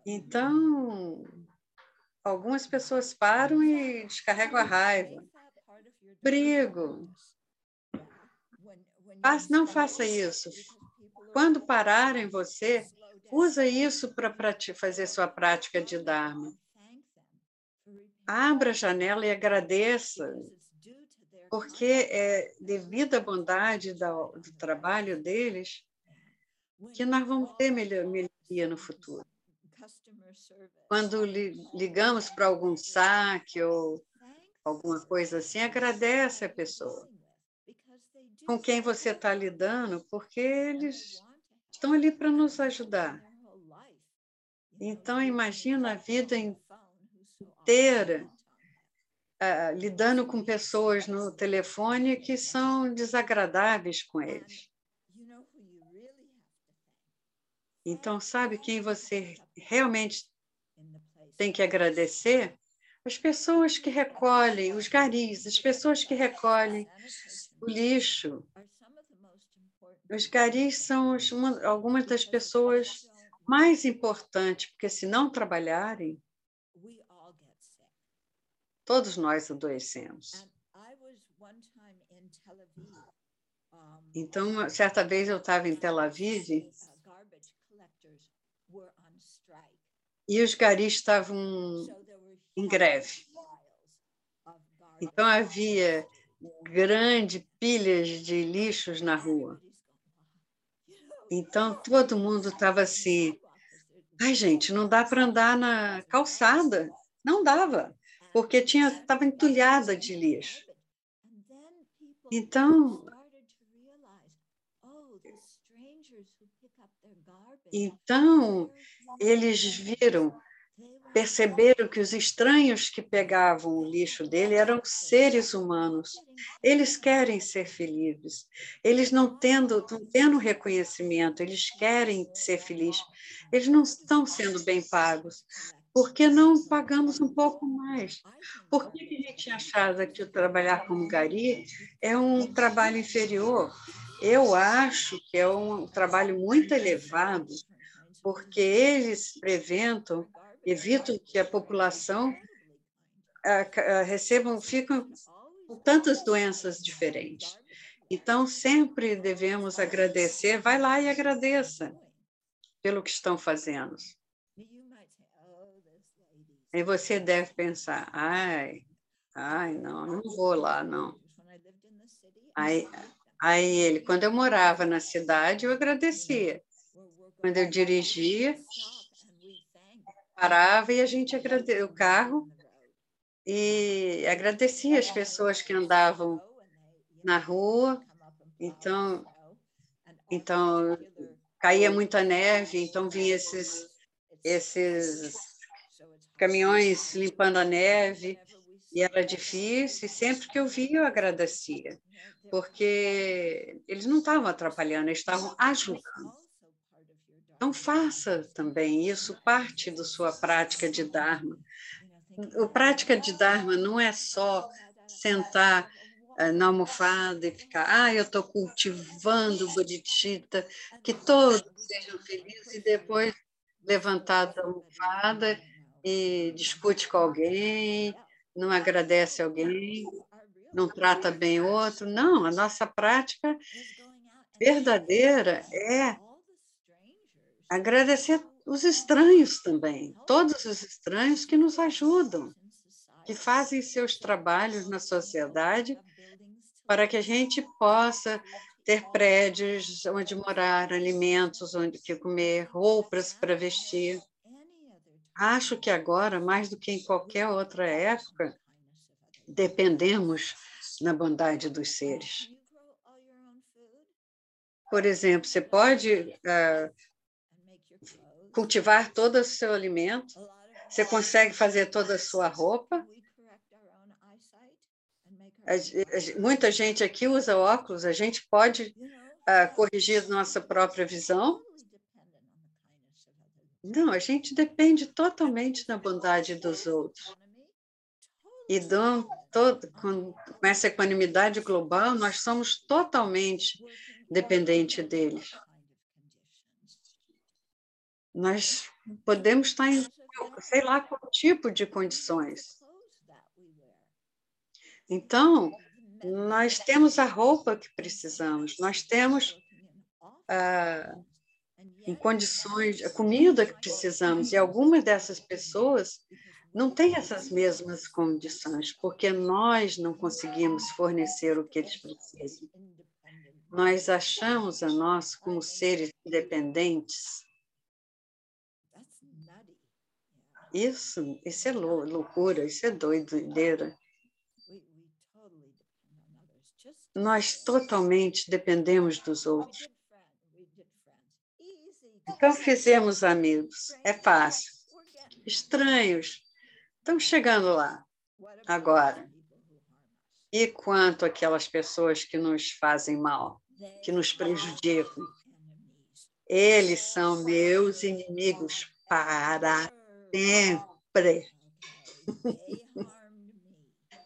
Então, algumas pessoas param e descarregam a raiva. Brigo. Não faça isso. Quando pararem você, usa isso para fazer sua prática de Dharma. Abra a janela e agradeça, porque é devido à bondade do, trabalho deles que nós vamos ter melhoria no futuro. Quando ligamos para algum saque ou alguma coisa assim, agradece a pessoa com quem você está lidando, porque eles estão ali para nos ajudar. Então, imagina a vida inteira uh, lidando com pessoas no telefone que são desagradáveis com eles. Então, sabe quem você realmente tem que agradecer? As pessoas que recolhem, os garis, as pessoas que recolhem o lixo. Os garis são uma, algumas das pessoas mais importantes, porque se não trabalharem, todos nós adoecemos. Então, certa vez eu estava em Tel Aviv e os garis estavam em greve. Então havia grandes pilhas de lixos na rua. Então todo mundo estava assim, ai gente, não dá para andar na calçada, não dava, porque tinha estava entulhada de lixo. Então então eles viram, perceberam que os estranhos que pegavam o lixo dele eram seres humanos. Eles querem ser felizes. Eles não tendo, não tendo reconhecimento, eles querem ser felizes. Eles não estão sendo bem pagos. Por que não pagamos um pouco mais? Por que a gente achava que o trabalhar como gari é um trabalho inferior? Eu acho que é um trabalho muito elevado, porque eles preventam, evitam que a população recebam, ficam com tantas doenças diferentes. Então, sempre devemos agradecer. Vai lá e agradeça pelo que estão fazendo. Aí você deve pensar, ai, ai, não, não vou lá, não. Aí, aí ele, quando eu morava na cidade, eu agradecia. Quando eu dirigia, parava e a gente agradecia o carro e agradecia as pessoas que andavam na rua. Então, então caía muita neve, então vinha esses esses caminhões limpando a neve e era difícil. E sempre que eu via, eu agradecia, porque eles não estavam atrapalhando, eles estavam ajudando. Então, faça também isso parte da sua prática de Dharma. A prática de Dharma não é só sentar eh, na almofada e ficar, ah, eu estou cultivando bodhicitta, que todos sejam felizes, e depois levantar da almofada e discute com alguém, não agradece alguém, não trata bem outro. Não, a nossa prática verdadeira é Agradecer os estranhos também, todos os estranhos que nos ajudam. que fazem seus trabalhos na sociedade para que a gente possa ter prédios onde morar, alimentos onde que comer, roupas para vestir. Acho que agora, mais do que em qualquer outra época, dependemos na bondade dos seres. Por exemplo, você pode uh, cultivar todo o seu alimento, você consegue fazer toda a sua roupa. Muita gente aqui usa óculos, a gente pode uh, corrigir nossa própria visão. Não, a gente depende totalmente da bondade dos outros. E todo, com essa equanimidade global, nós somos totalmente dependentes deles. Nós podemos estar em, sei lá, qual tipo de condições. Então, nós temos a roupa que precisamos, nós temos ah, em condições, a comida que precisamos, e algumas dessas pessoas não têm essas mesmas condições, porque nós não conseguimos fornecer o que eles precisam. Nós achamos a nós como seres independentes. Isso, isso é loucura, isso é doideira. Nós totalmente dependemos dos outros. Então, fizemos amigos. É fácil. Estranhos. Estamos chegando lá. Agora. E quanto aquelas pessoas que nos fazem mal, que nos prejudicam? Eles são meus inimigos para sempre.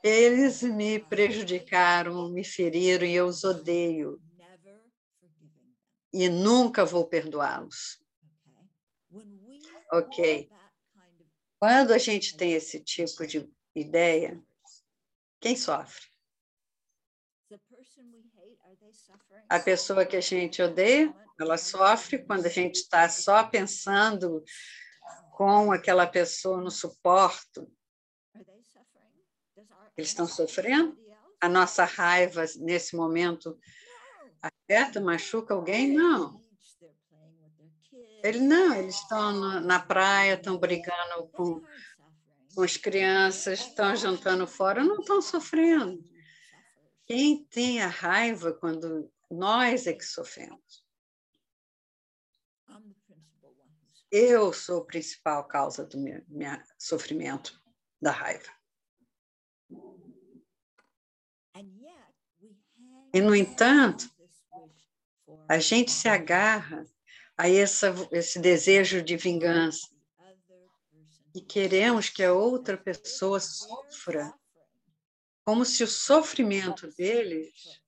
Eles me prejudicaram, me feriram e eu os odeio e nunca vou perdoá-los. Ok. Quando a gente tem esse tipo de ideia, quem sofre? A pessoa que a gente odeia, ela sofre quando a gente está só pensando com aquela pessoa no suporto. Eles estão sofrendo? A nossa raiva nesse momento aperta, machuca alguém? Não. Ele não, eles estão na praia, estão brigando com, com as crianças, estão jantando fora, não estão sofrendo. Quem tem a raiva quando nós é que sofremos? Eu sou a principal causa do meu, meu sofrimento, da raiva. E, no entanto, a gente se agarra a essa, esse desejo de vingança e queremos que a outra pessoa sofra, como se o sofrimento deles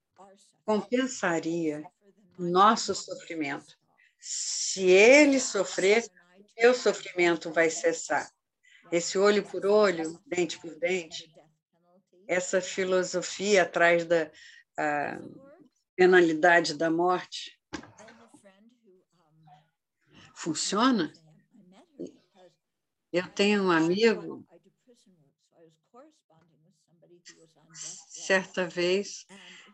compensaria nosso sofrimento. Se ele sofrer, meu sofrimento vai cessar. Esse olho por olho, dente por dente, essa filosofia atrás da penalidade da morte funciona? Eu tenho um amigo, certa vez,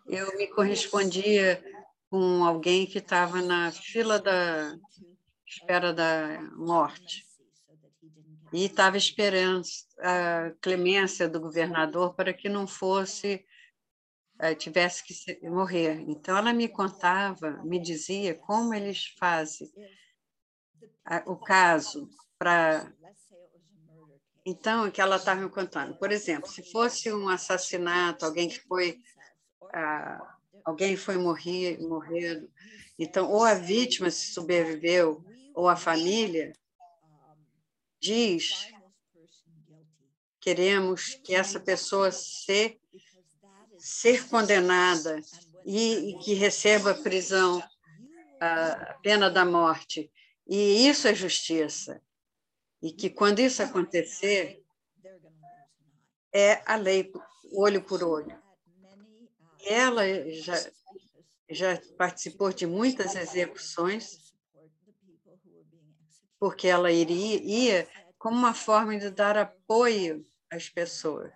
eu me correspondia com alguém que estava na fila da espera da morte e estava esperando a clemência do governador para que não fosse eh, tivesse que morrer. Então, ela me contava, me dizia como eles fazem o caso para. Então, o que ela estava me contando. Por exemplo, se fosse um assassinato, alguém que foi. Ah, alguém foi morrer, morrer. Então, ou a vítima se sobreviveu, ou a família diz queremos que essa pessoa se ser condenada e, e que receba prisão, a pena da morte. E isso é justiça. E que quando isso acontecer, é a lei olho por olho. Ela já, já participou de muitas execuções, porque ela iria ia como uma forma de dar apoio as pessoas.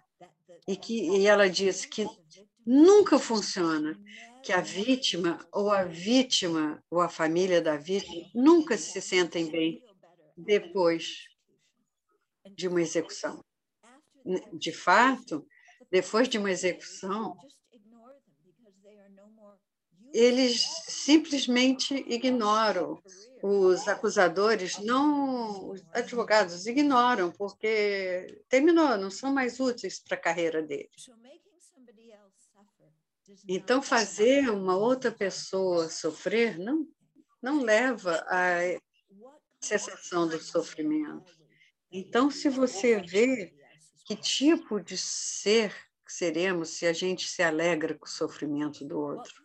E, que, e ela disse que nunca funciona, que a vítima ou a vítima ou a família da vítima nunca se sentem bem depois de uma execução. De fato, depois de uma execução, eles simplesmente ignoram. Os acusadores não, os advogados ignoram, porque terminou, não são mais úteis para a carreira deles. Então, fazer uma outra pessoa sofrer não, não leva à cessação do sofrimento. Então, se você vê que tipo de ser seremos se a gente se alegra com o sofrimento do outro,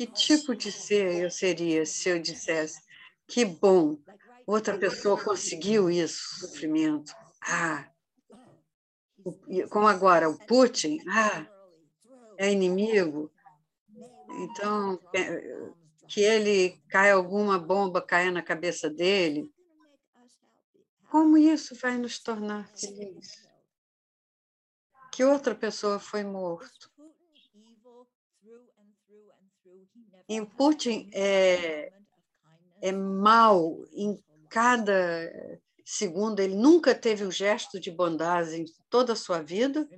que tipo de ser eu seria se eu dissesse que bom, outra pessoa conseguiu isso, sofrimento. Ah, como agora, o Putin, ah, é inimigo. Então, que ele caia alguma bomba caia na cabeça dele. Como isso vai nos tornar felizes? Que outra pessoa foi morto. E o Putin é, é mal em cada segundo, ele nunca teve um gesto de bondade em toda a sua vida.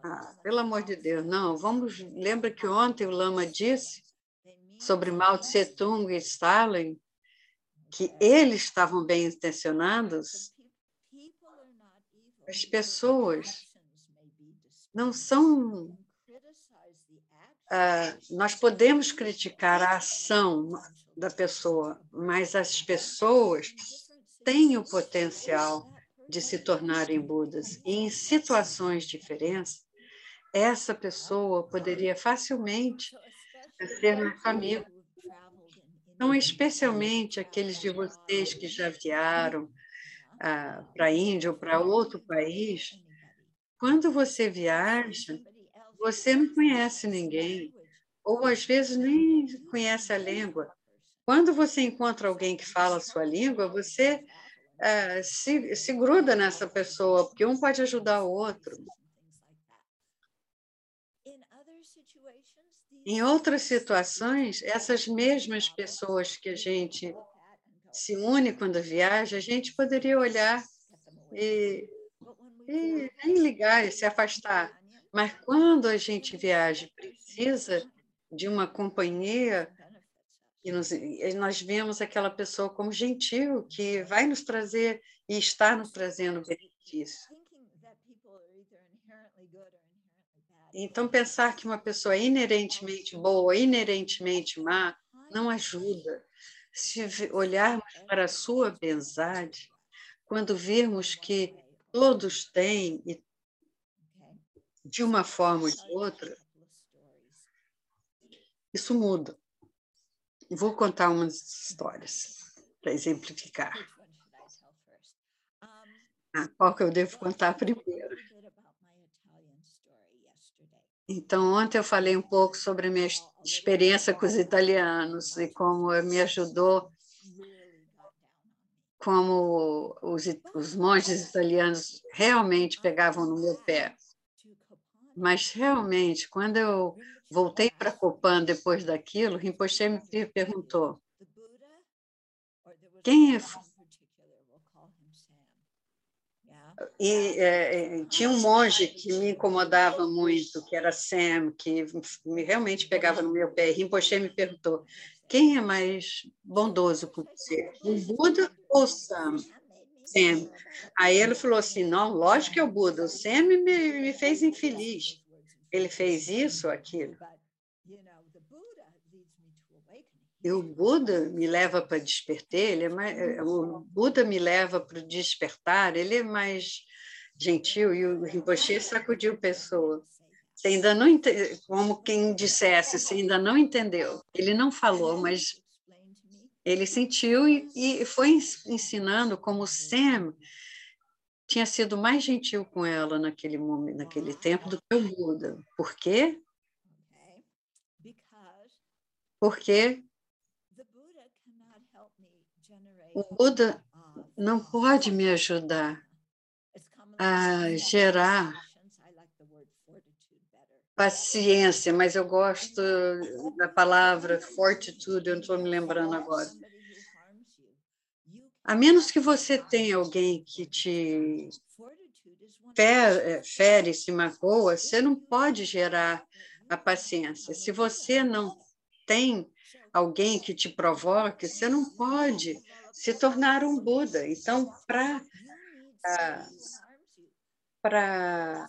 Ah, pelo amor de Deus, não, vamos, lembra que ontem o Lama disse sobre Mao Tse Tung e Stalin que eles estavam bem intencionados? As pessoas não são Uh, nós podemos criticar a ação da pessoa, mas as pessoas têm o potencial de se tornarem Budas. E em situações diferentes, essa pessoa poderia facilmente ser nosso amigo. Então, especialmente aqueles de vocês que já vieram uh, para a Índia ou para outro país, quando você viaja, você não conhece ninguém, ou às vezes nem conhece a língua. Quando você encontra alguém que fala a sua língua, você uh, se, se gruda nessa pessoa, porque um pode ajudar o outro. Em outras situações, essas mesmas pessoas que a gente se une quando viaja, a gente poderia olhar e, e nem ligar e se afastar. Mas quando a gente viaja, precisa de uma companhia, e nos, nós vemos aquela pessoa como gentil, que vai nos trazer e está nos trazendo benefício. Então, pensar que uma pessoa é inerentemente boa, inerentemente má, não ajuda. Se olharmos para a sua benzade, quando virmos que todos têm e de uma forma ou de outra, isso muda. Vou contar umas histórias para exemplificar. Ah, qual que eu devo contar primeiro? Então, ontem eu falei um pouco sobre a minha experiência com os italianos e como me ajudou, como os, os monges italianos realmente pegavam no meu pé. Mas, realmente, quando eu voltei para Copan depois daquilo, Rinpoche me perguntou: quem é. E é, tinha um monge que me incomodava muito, que era Sam, que me, realmente pegava no meu pé. Rinpoche me perguntou: quem é mais bondoso com você, o Buda ou Sam? Sam. Aí ele falou assim: não, lógico que é o Buda, o Sam me, me fez infeliz. Ele fez isso, aquilo. E o Buda me leva para despertar, ele é mais, eh, o Buda me leva para despertar, ele é mais gentil e o Rinpoche sacudiu a pessoa. Você ainda não entendeu, como quem dissesse, você ainda não entendeu. Ele não falou, mas ele sentiu e, e foi ensinando como Sam tinha sido mais gentil com ela naquele momento, naquele tempo do que o Buda. Por quê? Porque o Buda não pode me ajudar a gerar paciência, mas eu gosto da palavra fortitude, eu não estou me lembrando agora. A menos que você tenha alguém que te eh, fere, se magoa, você não pode gerar a paciência. Se você não tem alguém que te provoque, você não pode se tornar um Buda. Então, para para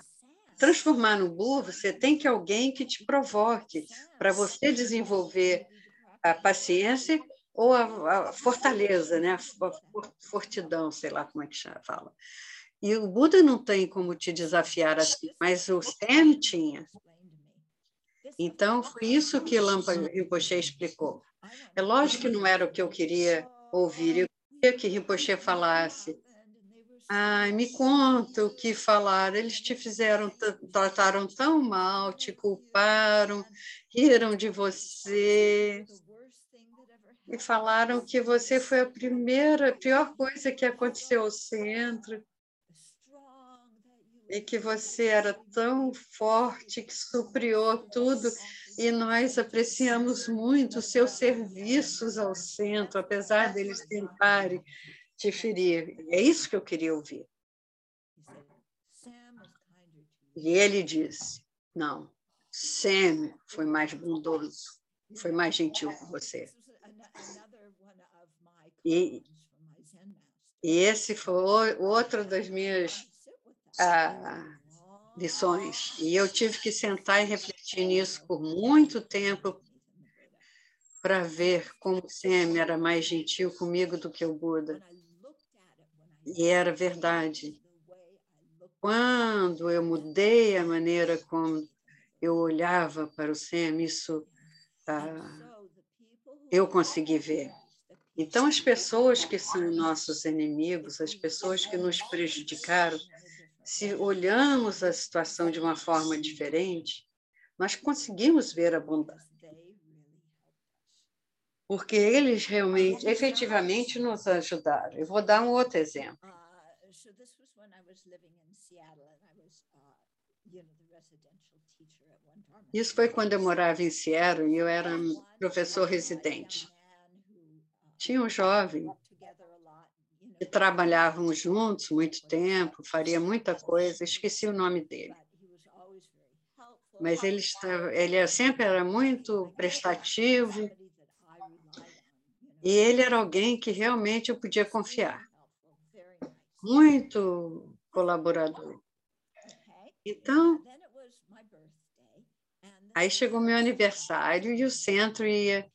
transformar no Buda, você tem que alguém que te provoque para você desenvolver a paciência ou a, a fortaleza, né? a fortidão, sei lá como é que fala. E o Buda não tem como te desafiar assim, mas o Sam tinha. Então, foi isso que Lampa Rinpoche explicou. É lógico que não era o que eu queria ouvir. Eu queria que Rinpoche falasse. Ai, me conta o que falaram. Eles te fizeram, trataram tão mal, te culparam, riram de você e falaram que você foi a primeira, pior coisa que aconteceu ao centro e que você era tão forte que supriu tudo e nós apreciamos muito os seus serviços ao centro, apesar deles tentarem te ferir. É isso que eu queria ouvir. E ele disse: Não, Sam foi mais bondoso, foi mais gentil com você. E, e esse foi outro das minhas ah, lições. E eu tive que sentar e refletir nisso por muito tempo para ver como Sam era mais gentil comigo do que o Buda. E era verdade. Quando eu mudei a maneira como eu olhava para o Sam, isso ah, eu consegui ver. Então, as pessoas que são nossos inimigos, as pessoas que nos prejudicaram, se olhamos a situação de uma forma diferente, nós conseguimos ver a bondade. Porque eles realmente, efetivamente, nos ajudaram. Eu vou dar um outro exemplo. Isso foi quando eu morava em Seattle e eu era professor residente. Tinha um jovem que trabalhavam juntos muito tempo, faria muita coisa, esqueci o nome dele. Mas ele, estava, ele sempre era muito prestativo e ele era alguém que realmente eu podia confiar. Muito colaborador. Então, aí chegou meu aniversário e o centro ia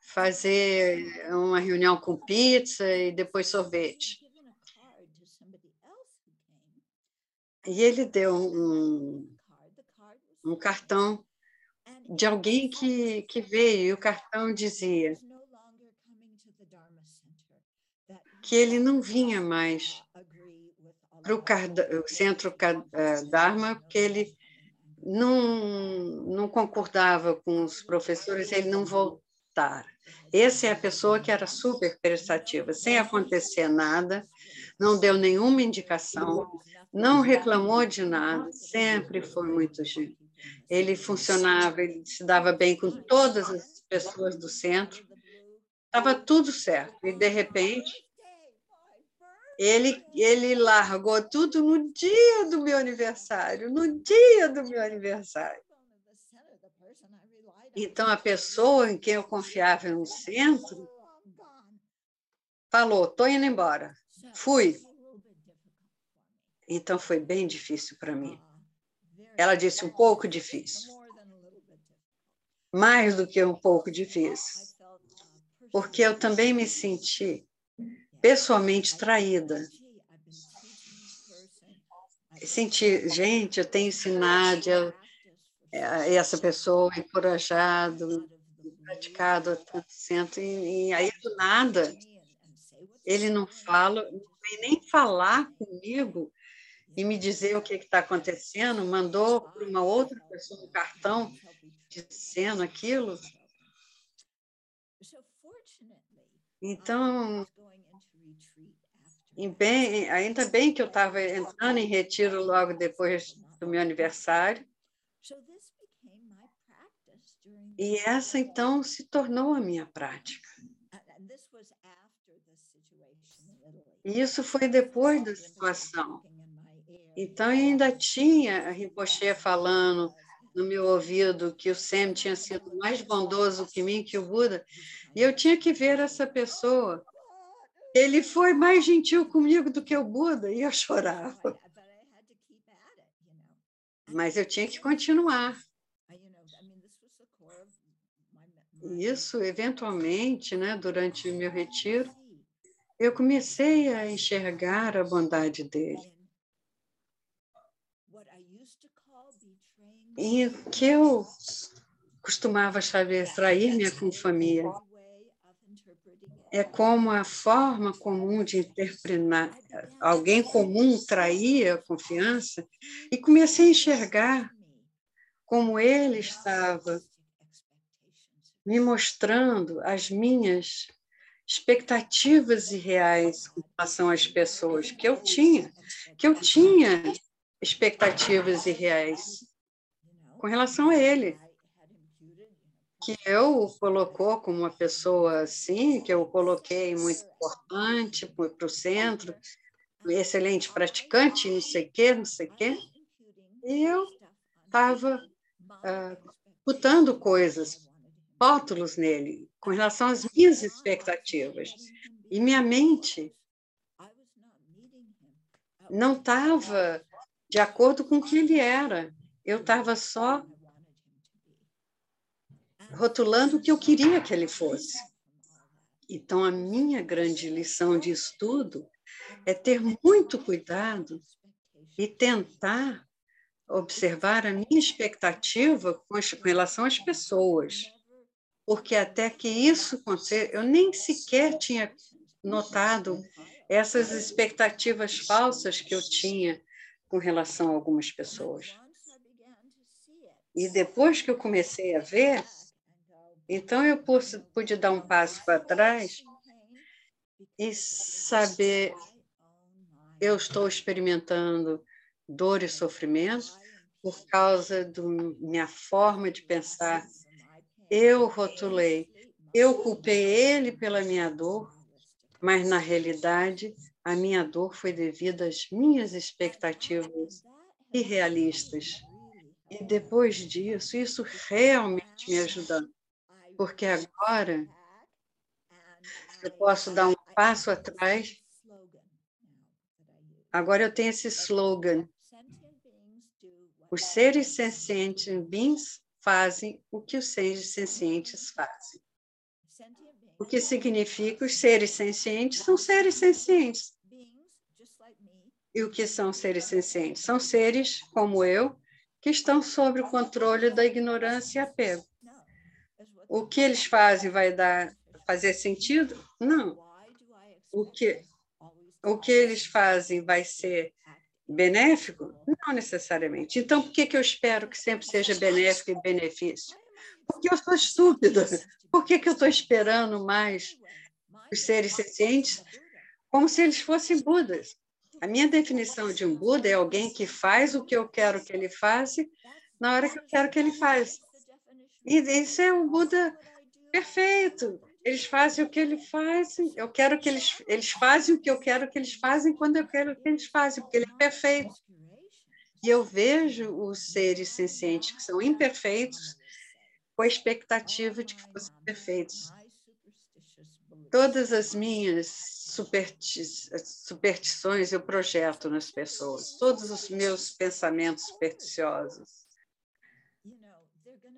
fazer uma reunião com pizza e depois sorvete. E ele deu um, um cartão de alguém que, que veio, e o cartão dizia que ele não vinha mais para o centro eh, Dharma, porque ele não, não concordava com os professores, ele não voltar. Essa é a pessoa que era super prestativa, sem acontecer nada, não deu nenhuma indicação, não reclamou de nada, sempre foi muito gentil. Ele funcionava, ele se dava bem com todas as pessoas do centro, estava tudo certo. E, de repente, ele, ele largou tudo no dia do meu aniversário, no dia do meu aniversário. Então, a pessoa em quem eu confiava no centro falou: estou indo embora. Fui. Então, foi bem difícil para mim. Ela disse: um pouco difícil. Mais do que um pouco difícil. Porque eu também me senti pessoalmente traída. Senti, gente, eu tenho ensinado, é, essa pessoa encorajado, praticado há tanto e, e aí do nada ele não fala, não vem nem falar comigo e me dizer o que está acontecendo, mandou para uma outra pessoa um cartão dizendo aquilo. Então, bem, ainda bem que eu estava entrando em retiro logo depois do meu aniversário. E essa então se tornou a minha prática. E isso foi depois da situação. Então, ainda tinha a Rinpoche falando no meu ouvido que o Sem tinha sido mais bondoso que mim, que o Buda, e eu tinha que ver essa pessoa. Ele foi mais gentil comigo do que o Buda, e eu chorava. Mas eu tinha que continuar. Isso, eventualmente, né, durante o meu retiro, eu comecei a enxergar a bondade dele. E o que eu costumava saber trair-me com família é como a forma comum de interpretar, alguém comum traía a confiança, e comecei a enxergar como ele estava me mostrando as minhas expectativas irreais com relação às pessoas que eu tinha, que eu tinha expectativas irreais com relação a ele, que eu o colocou como uma pessoa assim, que eu o coloquei muito importante para o centro, excelente praticante, não sei o quê, não sei o quê, e eu estava uh, botando coisas, rótulos nele, com relação às minhas expectativas. E minha mente não estava de acordo com o que ele era. Eu estava só rotulando o que eu queria que ele fosse. Então, a minha grande lição de estudo é ter muito cuidado e tentar observar a minha expectativa com relação às pessoas. Porque até que isso aconteça, eu nem sequer tinha notado essas expectativas falsas que eu tinha com relação a algumas pessoas. E depois que eu comecei a ver, então eu pude, dar um passo para trás e saber eu estou experimentando dor e sofrimento por causa da minha forma de pensar. Eu rotulei, eu culpei ele pela minha dor, mas na realidade a minha dor foi devido às minhas expectativas irrealistas. E depois disso, isso realmente me ajudou, porque agora eu posso dar um passo atrás. Agora eu tenho esse slogan: os seres sencientes beings fazem o que os seres sencientes fazem. O que significa os seres sencientes são seres sencientes. E o que são seres sencientes? São seres como eu, que estão sob o controle da ignorância e apego. O que eles fazem vai dar fazer sentido? Não. O que o que eles fazem vai ser benéfico? Não necessariamente. Então, por que, que eu espero que sempre seja benéfico e benefício? Porque eu sou estúpida. Por que, que eu estou esperando mais os seres sencientes como se eles fossem Budas? A minha definição de um Buda é alguém que faz o que eu quero que ele faça na hora que eu quero que ele faça. E isso é o Buda perfeito. Eles fazem o que ele faz, eu quero que eles eles fazem o que eu quero que eles fazem quando eu quero que eles fazem, porque ele é perfeito. E eu vejo os seres sencientes que são imperfeitos com a expectativa de que fossem perfeitos. Todas as minhas superstições eu projeto nas pessoas, todos os meus pensamentos supersticiosos.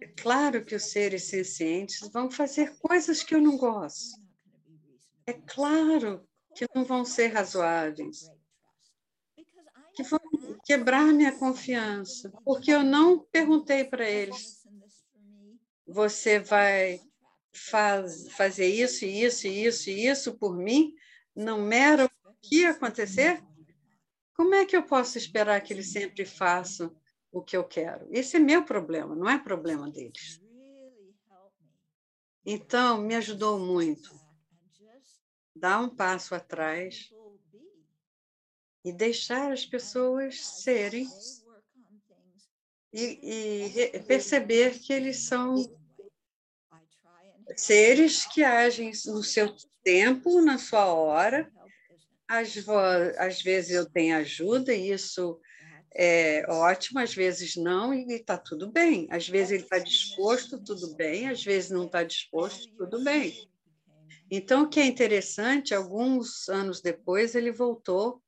É claro que os seres sencientes vão fazer coisas que eu não gosto. É claro que não vão ser razoáveis, que vão quebrar minha confiança, porque eu não perguntei para eles: você vai faz, fazer isso, isso, isso isso por mim? não mera o que acontecer, como é que eu posso esperar que eles sempre façam o que eu quero? Esse é meu problema, não é problema deles. Então, me ajudou muito. Dar um passo atrás e deixar as pessoas serem e, e perceber que eles são seres que agem no seu tempo, na sua hora. Às, às vezes eu tenho ajuda, e isso é ótimo, às vezes não, e está tudo bem. Às vezes ele está disposto, tudo bem, às vezes não está disposto, tudo bem. Então, o que é interessante, alguns anos depois, ele voltou.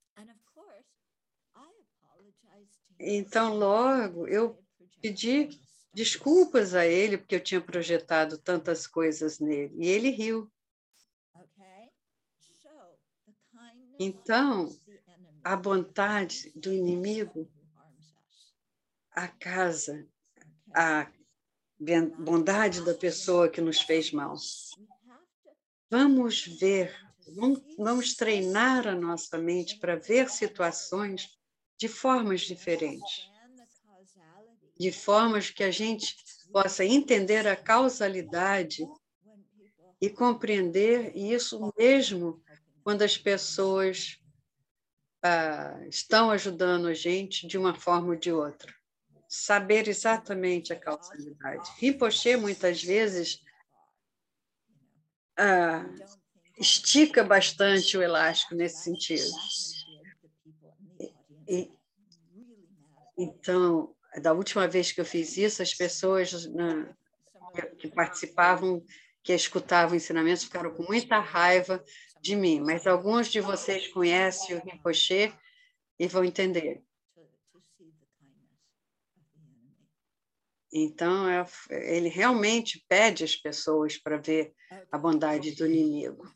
Então, logo, eu pedi desculpas a ele, porque eu tinha projetado tantas coisas nele, e ele riu. Então, a vontade do inimigo, a casa, a bondade da pessoa que nos fez mal. Vamos ver, vamos, vamos treinar a nossa mente para ver situações de formas diferentes, de formas que a gente possa entender a causalidade e compreender isso mesmo quando as pessoas ah, estão ajudando a gente de uma forma ou de outra. Saber exatamente a causalidade. Rinpoche, muitas vezes, ah, estica bastante o elástico nesse sentido. E, então, da última vez que eu fiz isso, as pessoas na, que participavam, que escutavam ensinamentos, ficaram com muita raiva de mim, mas alguns de vocês conhecem o Rinpoche e vão entender. Então, é, ele realmente pede as pessoas para ver a bondade do inimigo.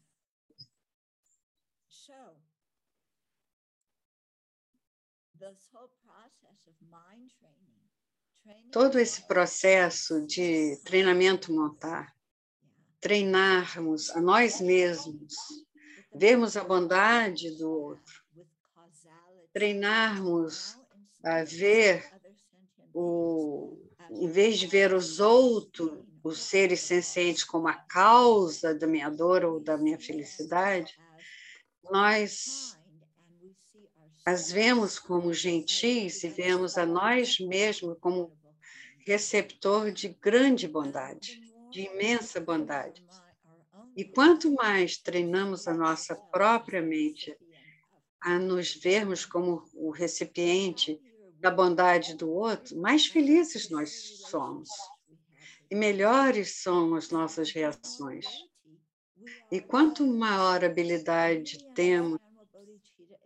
Todo esse processo de treinamento montar, treinarmos a nós mesmos, vermos a bondade do outro, treinarmos a ver o, em vez de ver os outros, os seres sencientes como a causa da minha dor ou da minha felicidade, nós as vemos como gentis e vemos a nós mesmos como receptor de grande bondade, de imensa bondade. E quanto mais treinamos a nossa própria mente a nos vermos como o recipiente da bondade do outro, mais felizes nós somos e melhores são as nossas reações. E quanto maior habilidade temos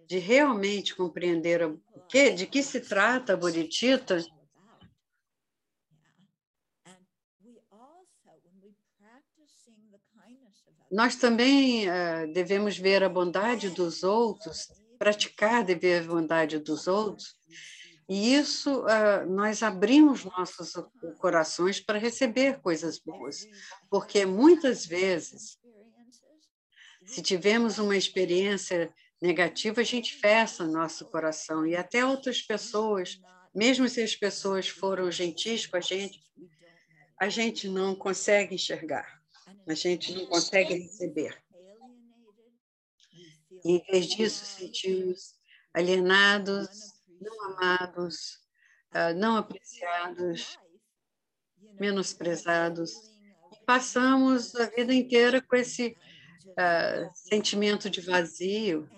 de realmente compreender o que, de que se trata a Bodhicitta, nós também uh, devemos ver a bondade dos outros, praticar de ver a bondade dos outros, e isso, uh, nós abrimos nossos corações para receber coisas boas, porque muitas vezes, se tivermos uma experiência negativa, a gente fecha nosso coração, e até outras pessoas, mesmo se as pessoas foram gentis com a gente, a gente não consegue enxergar, a gente não consegue receber. E, em vez disso, sentimos alienados, não amados, ah, não apreciados, menosprezados. E passamos a vida inteira com esse uh, sentimento de vazio,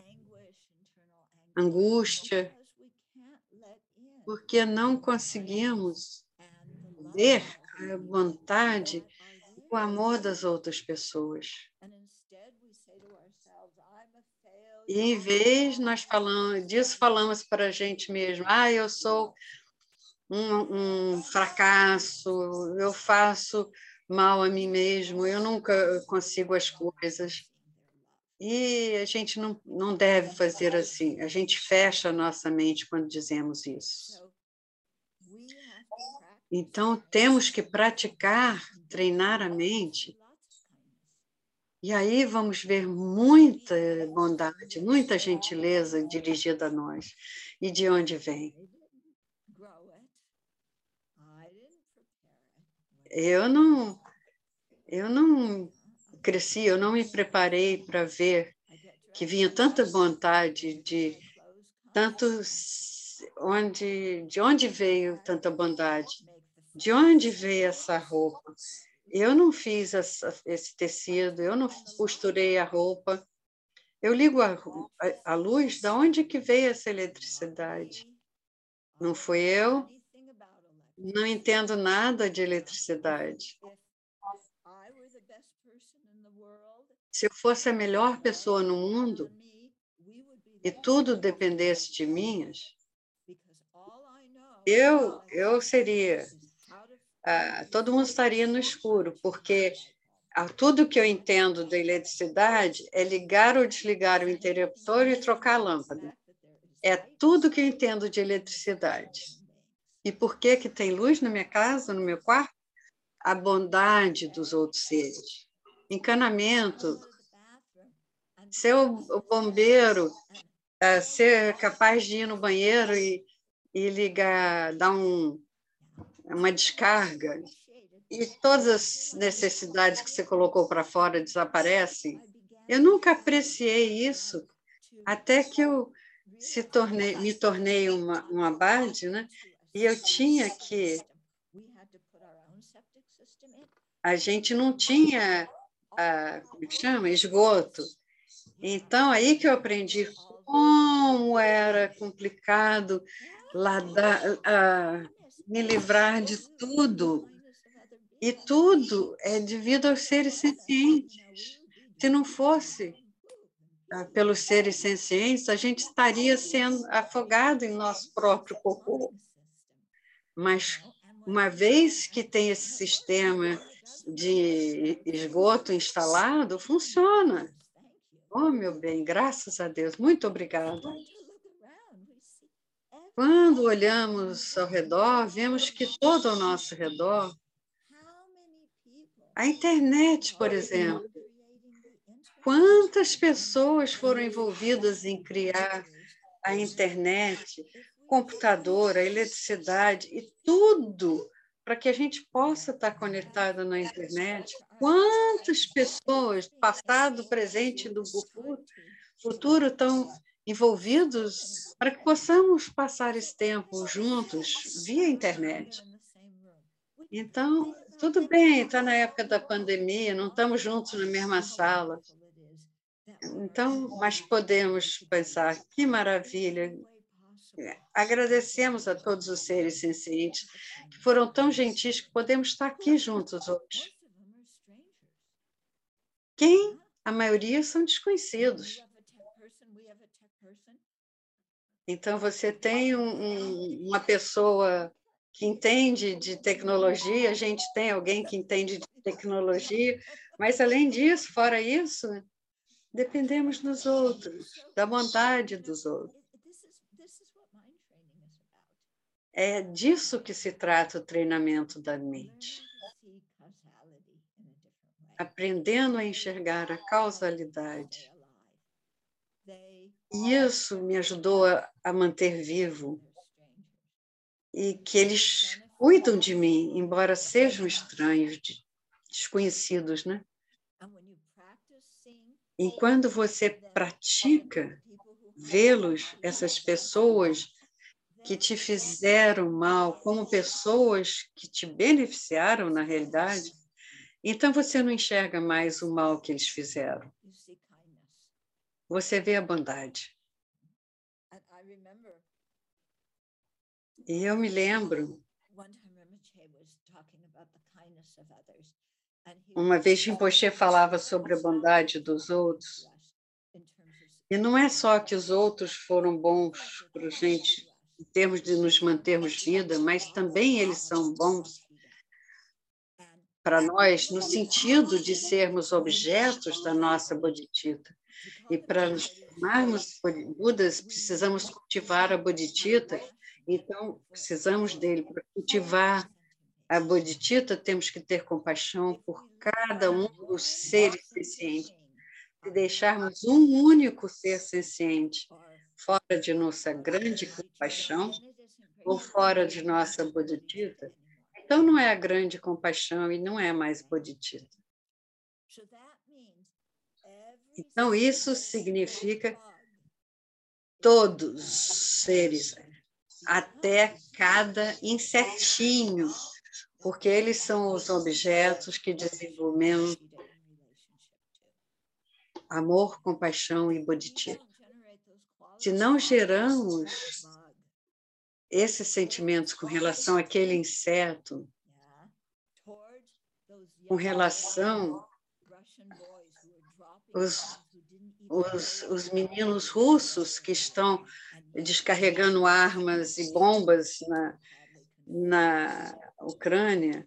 angústia, porque não conseguimos ver a vontade o amor das outras pessoas. E em vez nós falamos disso, falamos para a gente mesmo, ah, eu sou um, um fracasso, eu faço mal a mim mesmo, eu nunca consigo as coisas. E a gente não, não deve fazer assim, a gente fecha a nossa mente quando dizemos isso. Então, temos que praticar, treinar a mente e aí vamos ver muita bondade, muita gentileza dirigida a nós. E de onde vem? Eu não, eu não cresci, eu não me preparei para ver que vinha tanta vontade de tanto onde, de onde veio tanta bondade? De onde veio essa roupa? Eu não fiz essa, esse tecido, eu não costurei a roupa. Eu ligo a, a, a luz, da onde que veio essa eletricidade? Não fui eu? Não entendo nada de eletricidade. Se eu fosse a melhor pessoa no mundo e tudo dependesse de mim, eu, eu seria. Ah, todo mundo estaria no escuro, porque ah, tudo que eu entendo da eletricidade é ligar ou desligar o interruptor e trocar a lâmpada. É tudo que eu entendo de eletricidade. E por que, que tem luz na minha casa, no meu quarto? A bondade dos outros seres. Encanamento. Ser o bombeiro, ah, ser capaz de ir no banheiro e e ligar, dar um, uma descarga, e todas as necessidades que você colocou para fora desaparecem. Eu nunca apreciei isso até que eu se tornei, me tornei uma, uma abade, né? e eu tinha que. A gente não tinha, a, como é chama? Esgoto. Então, aí que eu aprendi como era complicado lá da, me livrar de tudo. E tudo é devido aos seres sencientes. Se não fosse ah, pelos seres sencientes, a gente estaria sendo afogado em nosso próprio corpo. Mas, uma vez que tem esse sistema de esgoto instalado, funciona. Oh, meu bem, graças a Deus. Muito obrigada. Quando olhamos ao redor, vemos que todo ao nosso redor, a internet, por exemplo, quantas pessoas foram envolvidas em criar a internet, computador, eletricidade e tudo para que a gente possa estar conectado na internet. Quantas pessoas, passado, presente do futuro, futuro estão envolvidos para que possamos passar esse tempo juntos via internet. Então, tudo bem, está na época da pandemia, não estamos juntos na mesma sala. Então, mas podemos pensar, que maravilha. Agradecemos a todos os seres sencientes que foram tão gentis que podemos estar aqui juntos hoje. Quem? A maioria são desconhecidos. Então, você tem um, um, uma pessoa que entende de tecnologia, a gente tem alguém que entende de tecnologia, mas, além disso, fora isso, dependemos dos outros, da vontade dos outros. É disso que se trata o treinamento da mente. Aprendendo a enxergar a causalidade e isso me ajudou a, a manter vivo e que eles cuidam de mim, embora sejam estranhos, de, desconhecidos, né? E quando você pratica vê-los, essas pessoas que te fizeram mal, como pessoas que te beneficiaram na realidade, então você não enxerga mais o mal que eles fizeram você vê a bondade. E eu me lembro, uma vez Rinpoche falava sobre a bondade dos outros, e não é só que os outros foram bons para gente, em termos de nos mantermos vida, mas também eles são bons para nós no sentido de sermos objetos da nossa bodhicitta. E para nos formarmos Budas, precisamos cultivar a Bodhicitta. Então, precisamos dele. Para cultivar a Bodhicitta, temos que ter compaixão por cada um dos seres sencientes. E deixarmos um único ser senciente fora de nossa grande compaixão ou fora de nossa Bodhicitta, então não é a grande compaixão e não é mais Bodhicitta. Então, isso significa todos os seres, até cada insetinho, porque eles são os objetos que desenvolvemos amor, compaixão e bodhicitta. Se não geramos esses sentimentos com relação àquele inseto, com relação os, os, os meninos russos que estão descarregando armas e bombas na, na Ucrânia,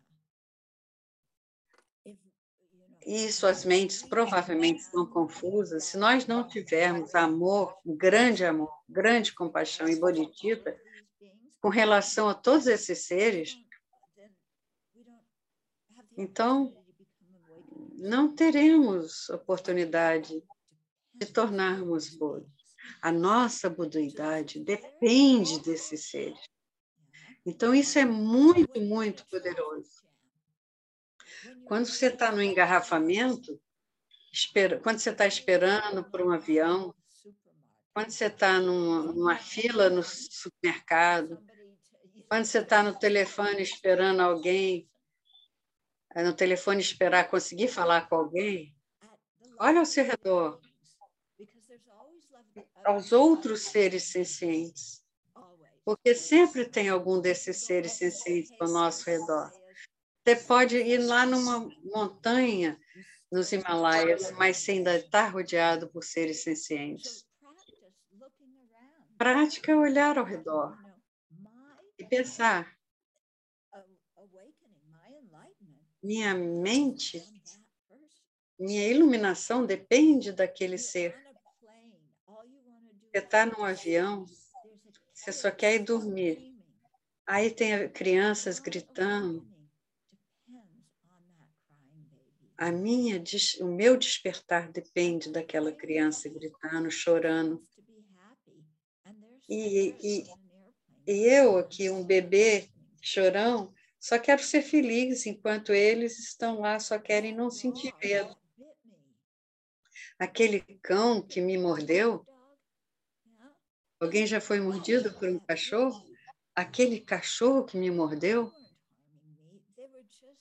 e suas mentes provavelmente estão confusas, se nós não tivermos amor, grande amor, grande compaixão e bodhicitta com relação a todos esses seres, então não teremos oportunidade de tornarmos Buda. A nossa buduidade depende desses seres. Então, isso é muito, muito poderoso. Quando você está no engarrafamento, espera, quando você está esperando por um avião, quando você está numa, numa fila no supermercado, quando você está no telefone esperando alguém, eh, no telefone esperar conseguir falar com alguém, olha ao seu redor, aos outros seres sencientes, porque sempre tem algum desses seres sencientes ao nosso redor. Você pode ir lá numa montanha nos Himalaias, mas você ainda está rodeado por seres sencientes. Prática é olhar ao redor e pensar. Minha mente, minha iluminação depende daquele ser. Você está num avião, você só quer ir dormir. Aí tem crianças gritando, a minha, o meu despertar depende daquela criança gritando, chorando. E, e, e eu aqui, um bebê chorão, só quero ser feliz enquanto eles estão lá, só querem não sentir medo. Aquele cão que me mordeu, alguém já foi mordido por um cachorro? Aquele cachorro que me mordeu,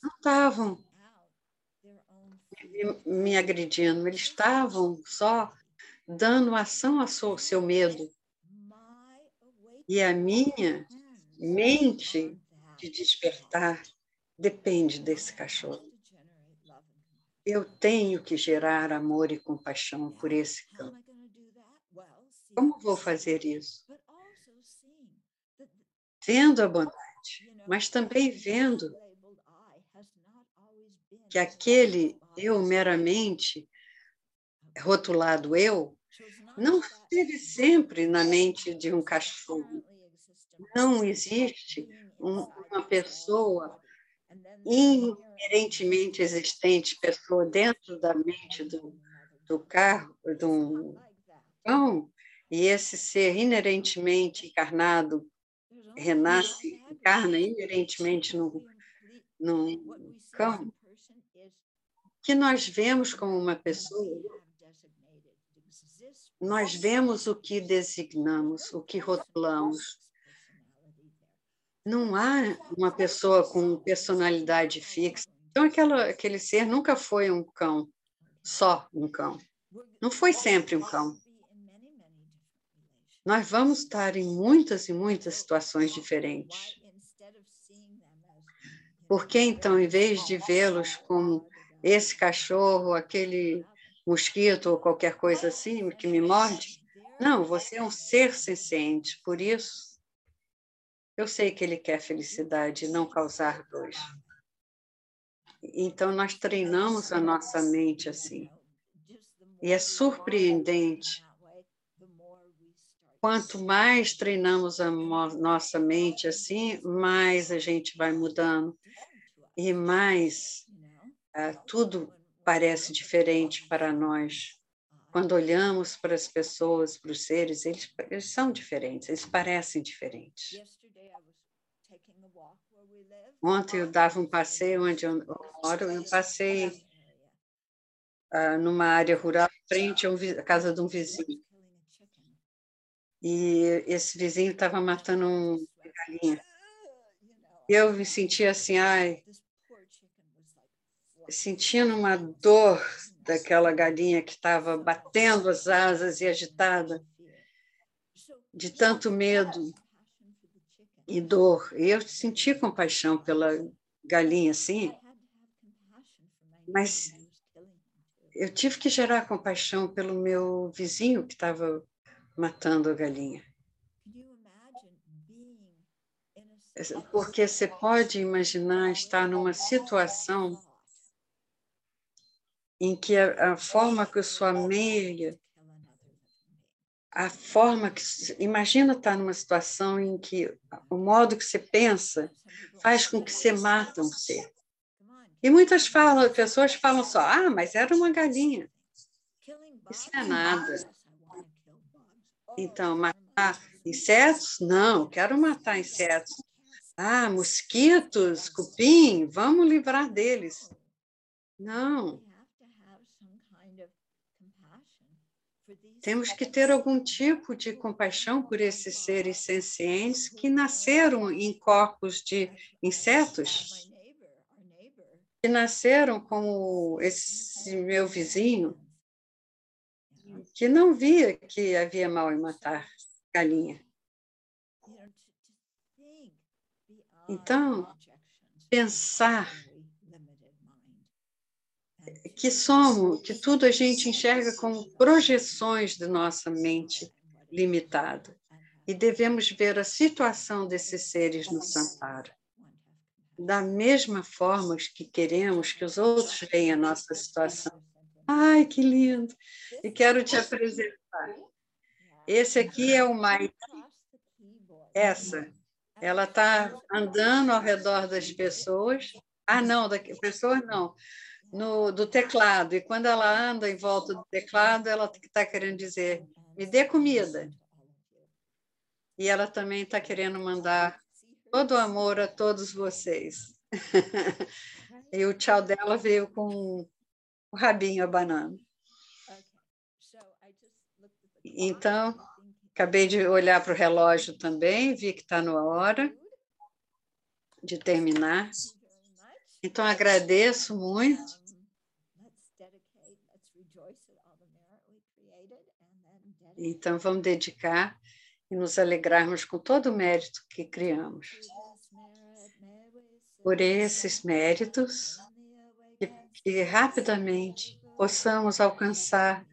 não estavam me agredindo, eles estavam só dando ação ao seu medo. E a minha mente de despertar depende desse cachorro. Eu tenho que gerar amor e compaixão por esse cão. Como vou fazer isso? Vendo a bondade, mas também vendo que aquele eu meramente rotulado eu não esteve sempre na mente de um cachorro. Não existe um, uma pessoa inerentemente existente, pessoa dentro da mente do, do carro, do cão, e esse ser inerentemente encarnado renasce, encarna inerentemente no, no cão que nós vemos como uma pessoa, nós vemos o que designamos, o que rotulamos. Não há uma pessoa com personalidade fixa. Então, aquela, aquele ser nunca foi um cão, só um cão. Não foi sempre um cão. Nós vamos estar em muitas e muitas situações diferentes. Por que, então, em vez de vê-los como esse cachorro, aquele mosquito ou qualquer coisa assim que me morde. Não, você é um ser senciente, por isso eu sei que ele quer felicidade e não causar dor. Então nós treinamos a nossa mente assim. E é surpreendente. Quanto mais treinamos a nossa mente assim, mais a gente vai mudando e mais tudo parece diferente para nós. Quando olhamos para as pessoas, para os seres, eles, eles são diferentes, eles parecem diferentes. Ontem eu dava um passeio onde eu moro, eu passei uh, numa área rural, frente à casa de um vizinho. e esse vizinho estava matando uma galinha. Eu me sentia assim, ai, sentindo uma dor daquela galinha que estava batendo as asas e agitada, de tanto medo e dor. E eu senti compaixão pela galinha, assim, mas eu tive que gerar compaixão pelo meu vizinho que estava matando a galinha. Porque você pode imaginar estar numa situação em que a, a forma que a sua meia, a forma que. Imagina estar numa situação em que o modo que você pensa faz com que você mata um ser. E muitas falam, pessoas falam só, ah, mas era uma galinha. Isso é nada. Então, matar insetos? Não, quero matar insetos. Ah, mosquitos, cupim, vamos livrar deles. Não. Temos que ter algum tipo de compaixão por esses seres sencientes que nasceram em corpos de insetos, que nasceram como esse meu vizinho, que não via que havia mal em matar galinha. Então, pensar que somos, que tudo a gente enxerga como projeções de nossa mente limitada. E devemos ver a situação desses seres no Sampara. Da mesma forma que queremos que os outros vejam a nossa situação. Ai, que lindo! E quero te apresentar. Esse aqui é o Maite. Essa, ela está andando ao redor das pessoas. Ah, não, da pessoas não no, do teclado. E quando ela anda em volta do teclado, ela está querendo dizer: me dê comida. E ela também está querendo mandar todo o amor a todos vocês. e o tchau dela veio com o rabinho abanando. Então, acabei de olhar para o relógio também, vi que está na hora de terminar. Então, agradeço muito Então, vamos dedicar e nos alegrarmos com todo o mérito que criamos. Por esses méritos, que, que rapidamente possamos alcançar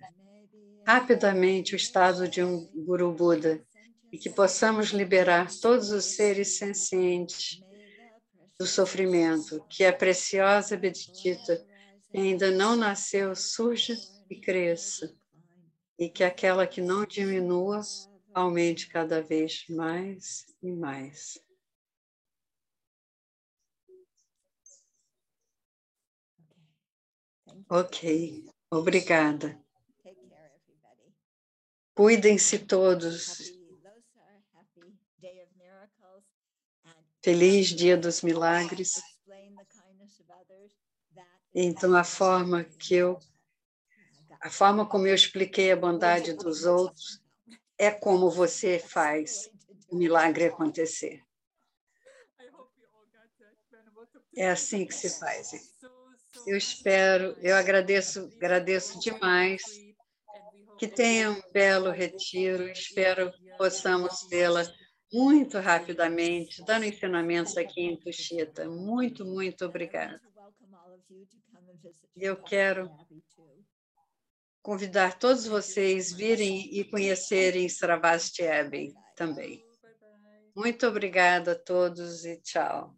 rapidamente o estado de um Guru Buda e que possamos liberar todos os seres sencientes do sofrimento, que a preciosa Beditita ainda não nasceu, surja e cresça e que aquela que não diminua aumente cada vez mais e mais. Ok, obrigada. Cuidem-se todos. Feliz Dia dos Milagres. Então, a forma que eu a forma como eu expliquei a bondade dos outros é como você faz o milagre acontecer. É assim que se faz. Eu espero, eu agradeço, agradeço demais. Que tenha um belo retiro. Espero que possamos vê-la muito rapidamente, dando ensinamentos aqui em Tuxita. Muito, muito obrigada. Eu quero convidar todos vocês virem e conhecerem Sravasti Abbey também. Muito obrigada a todos e tchau.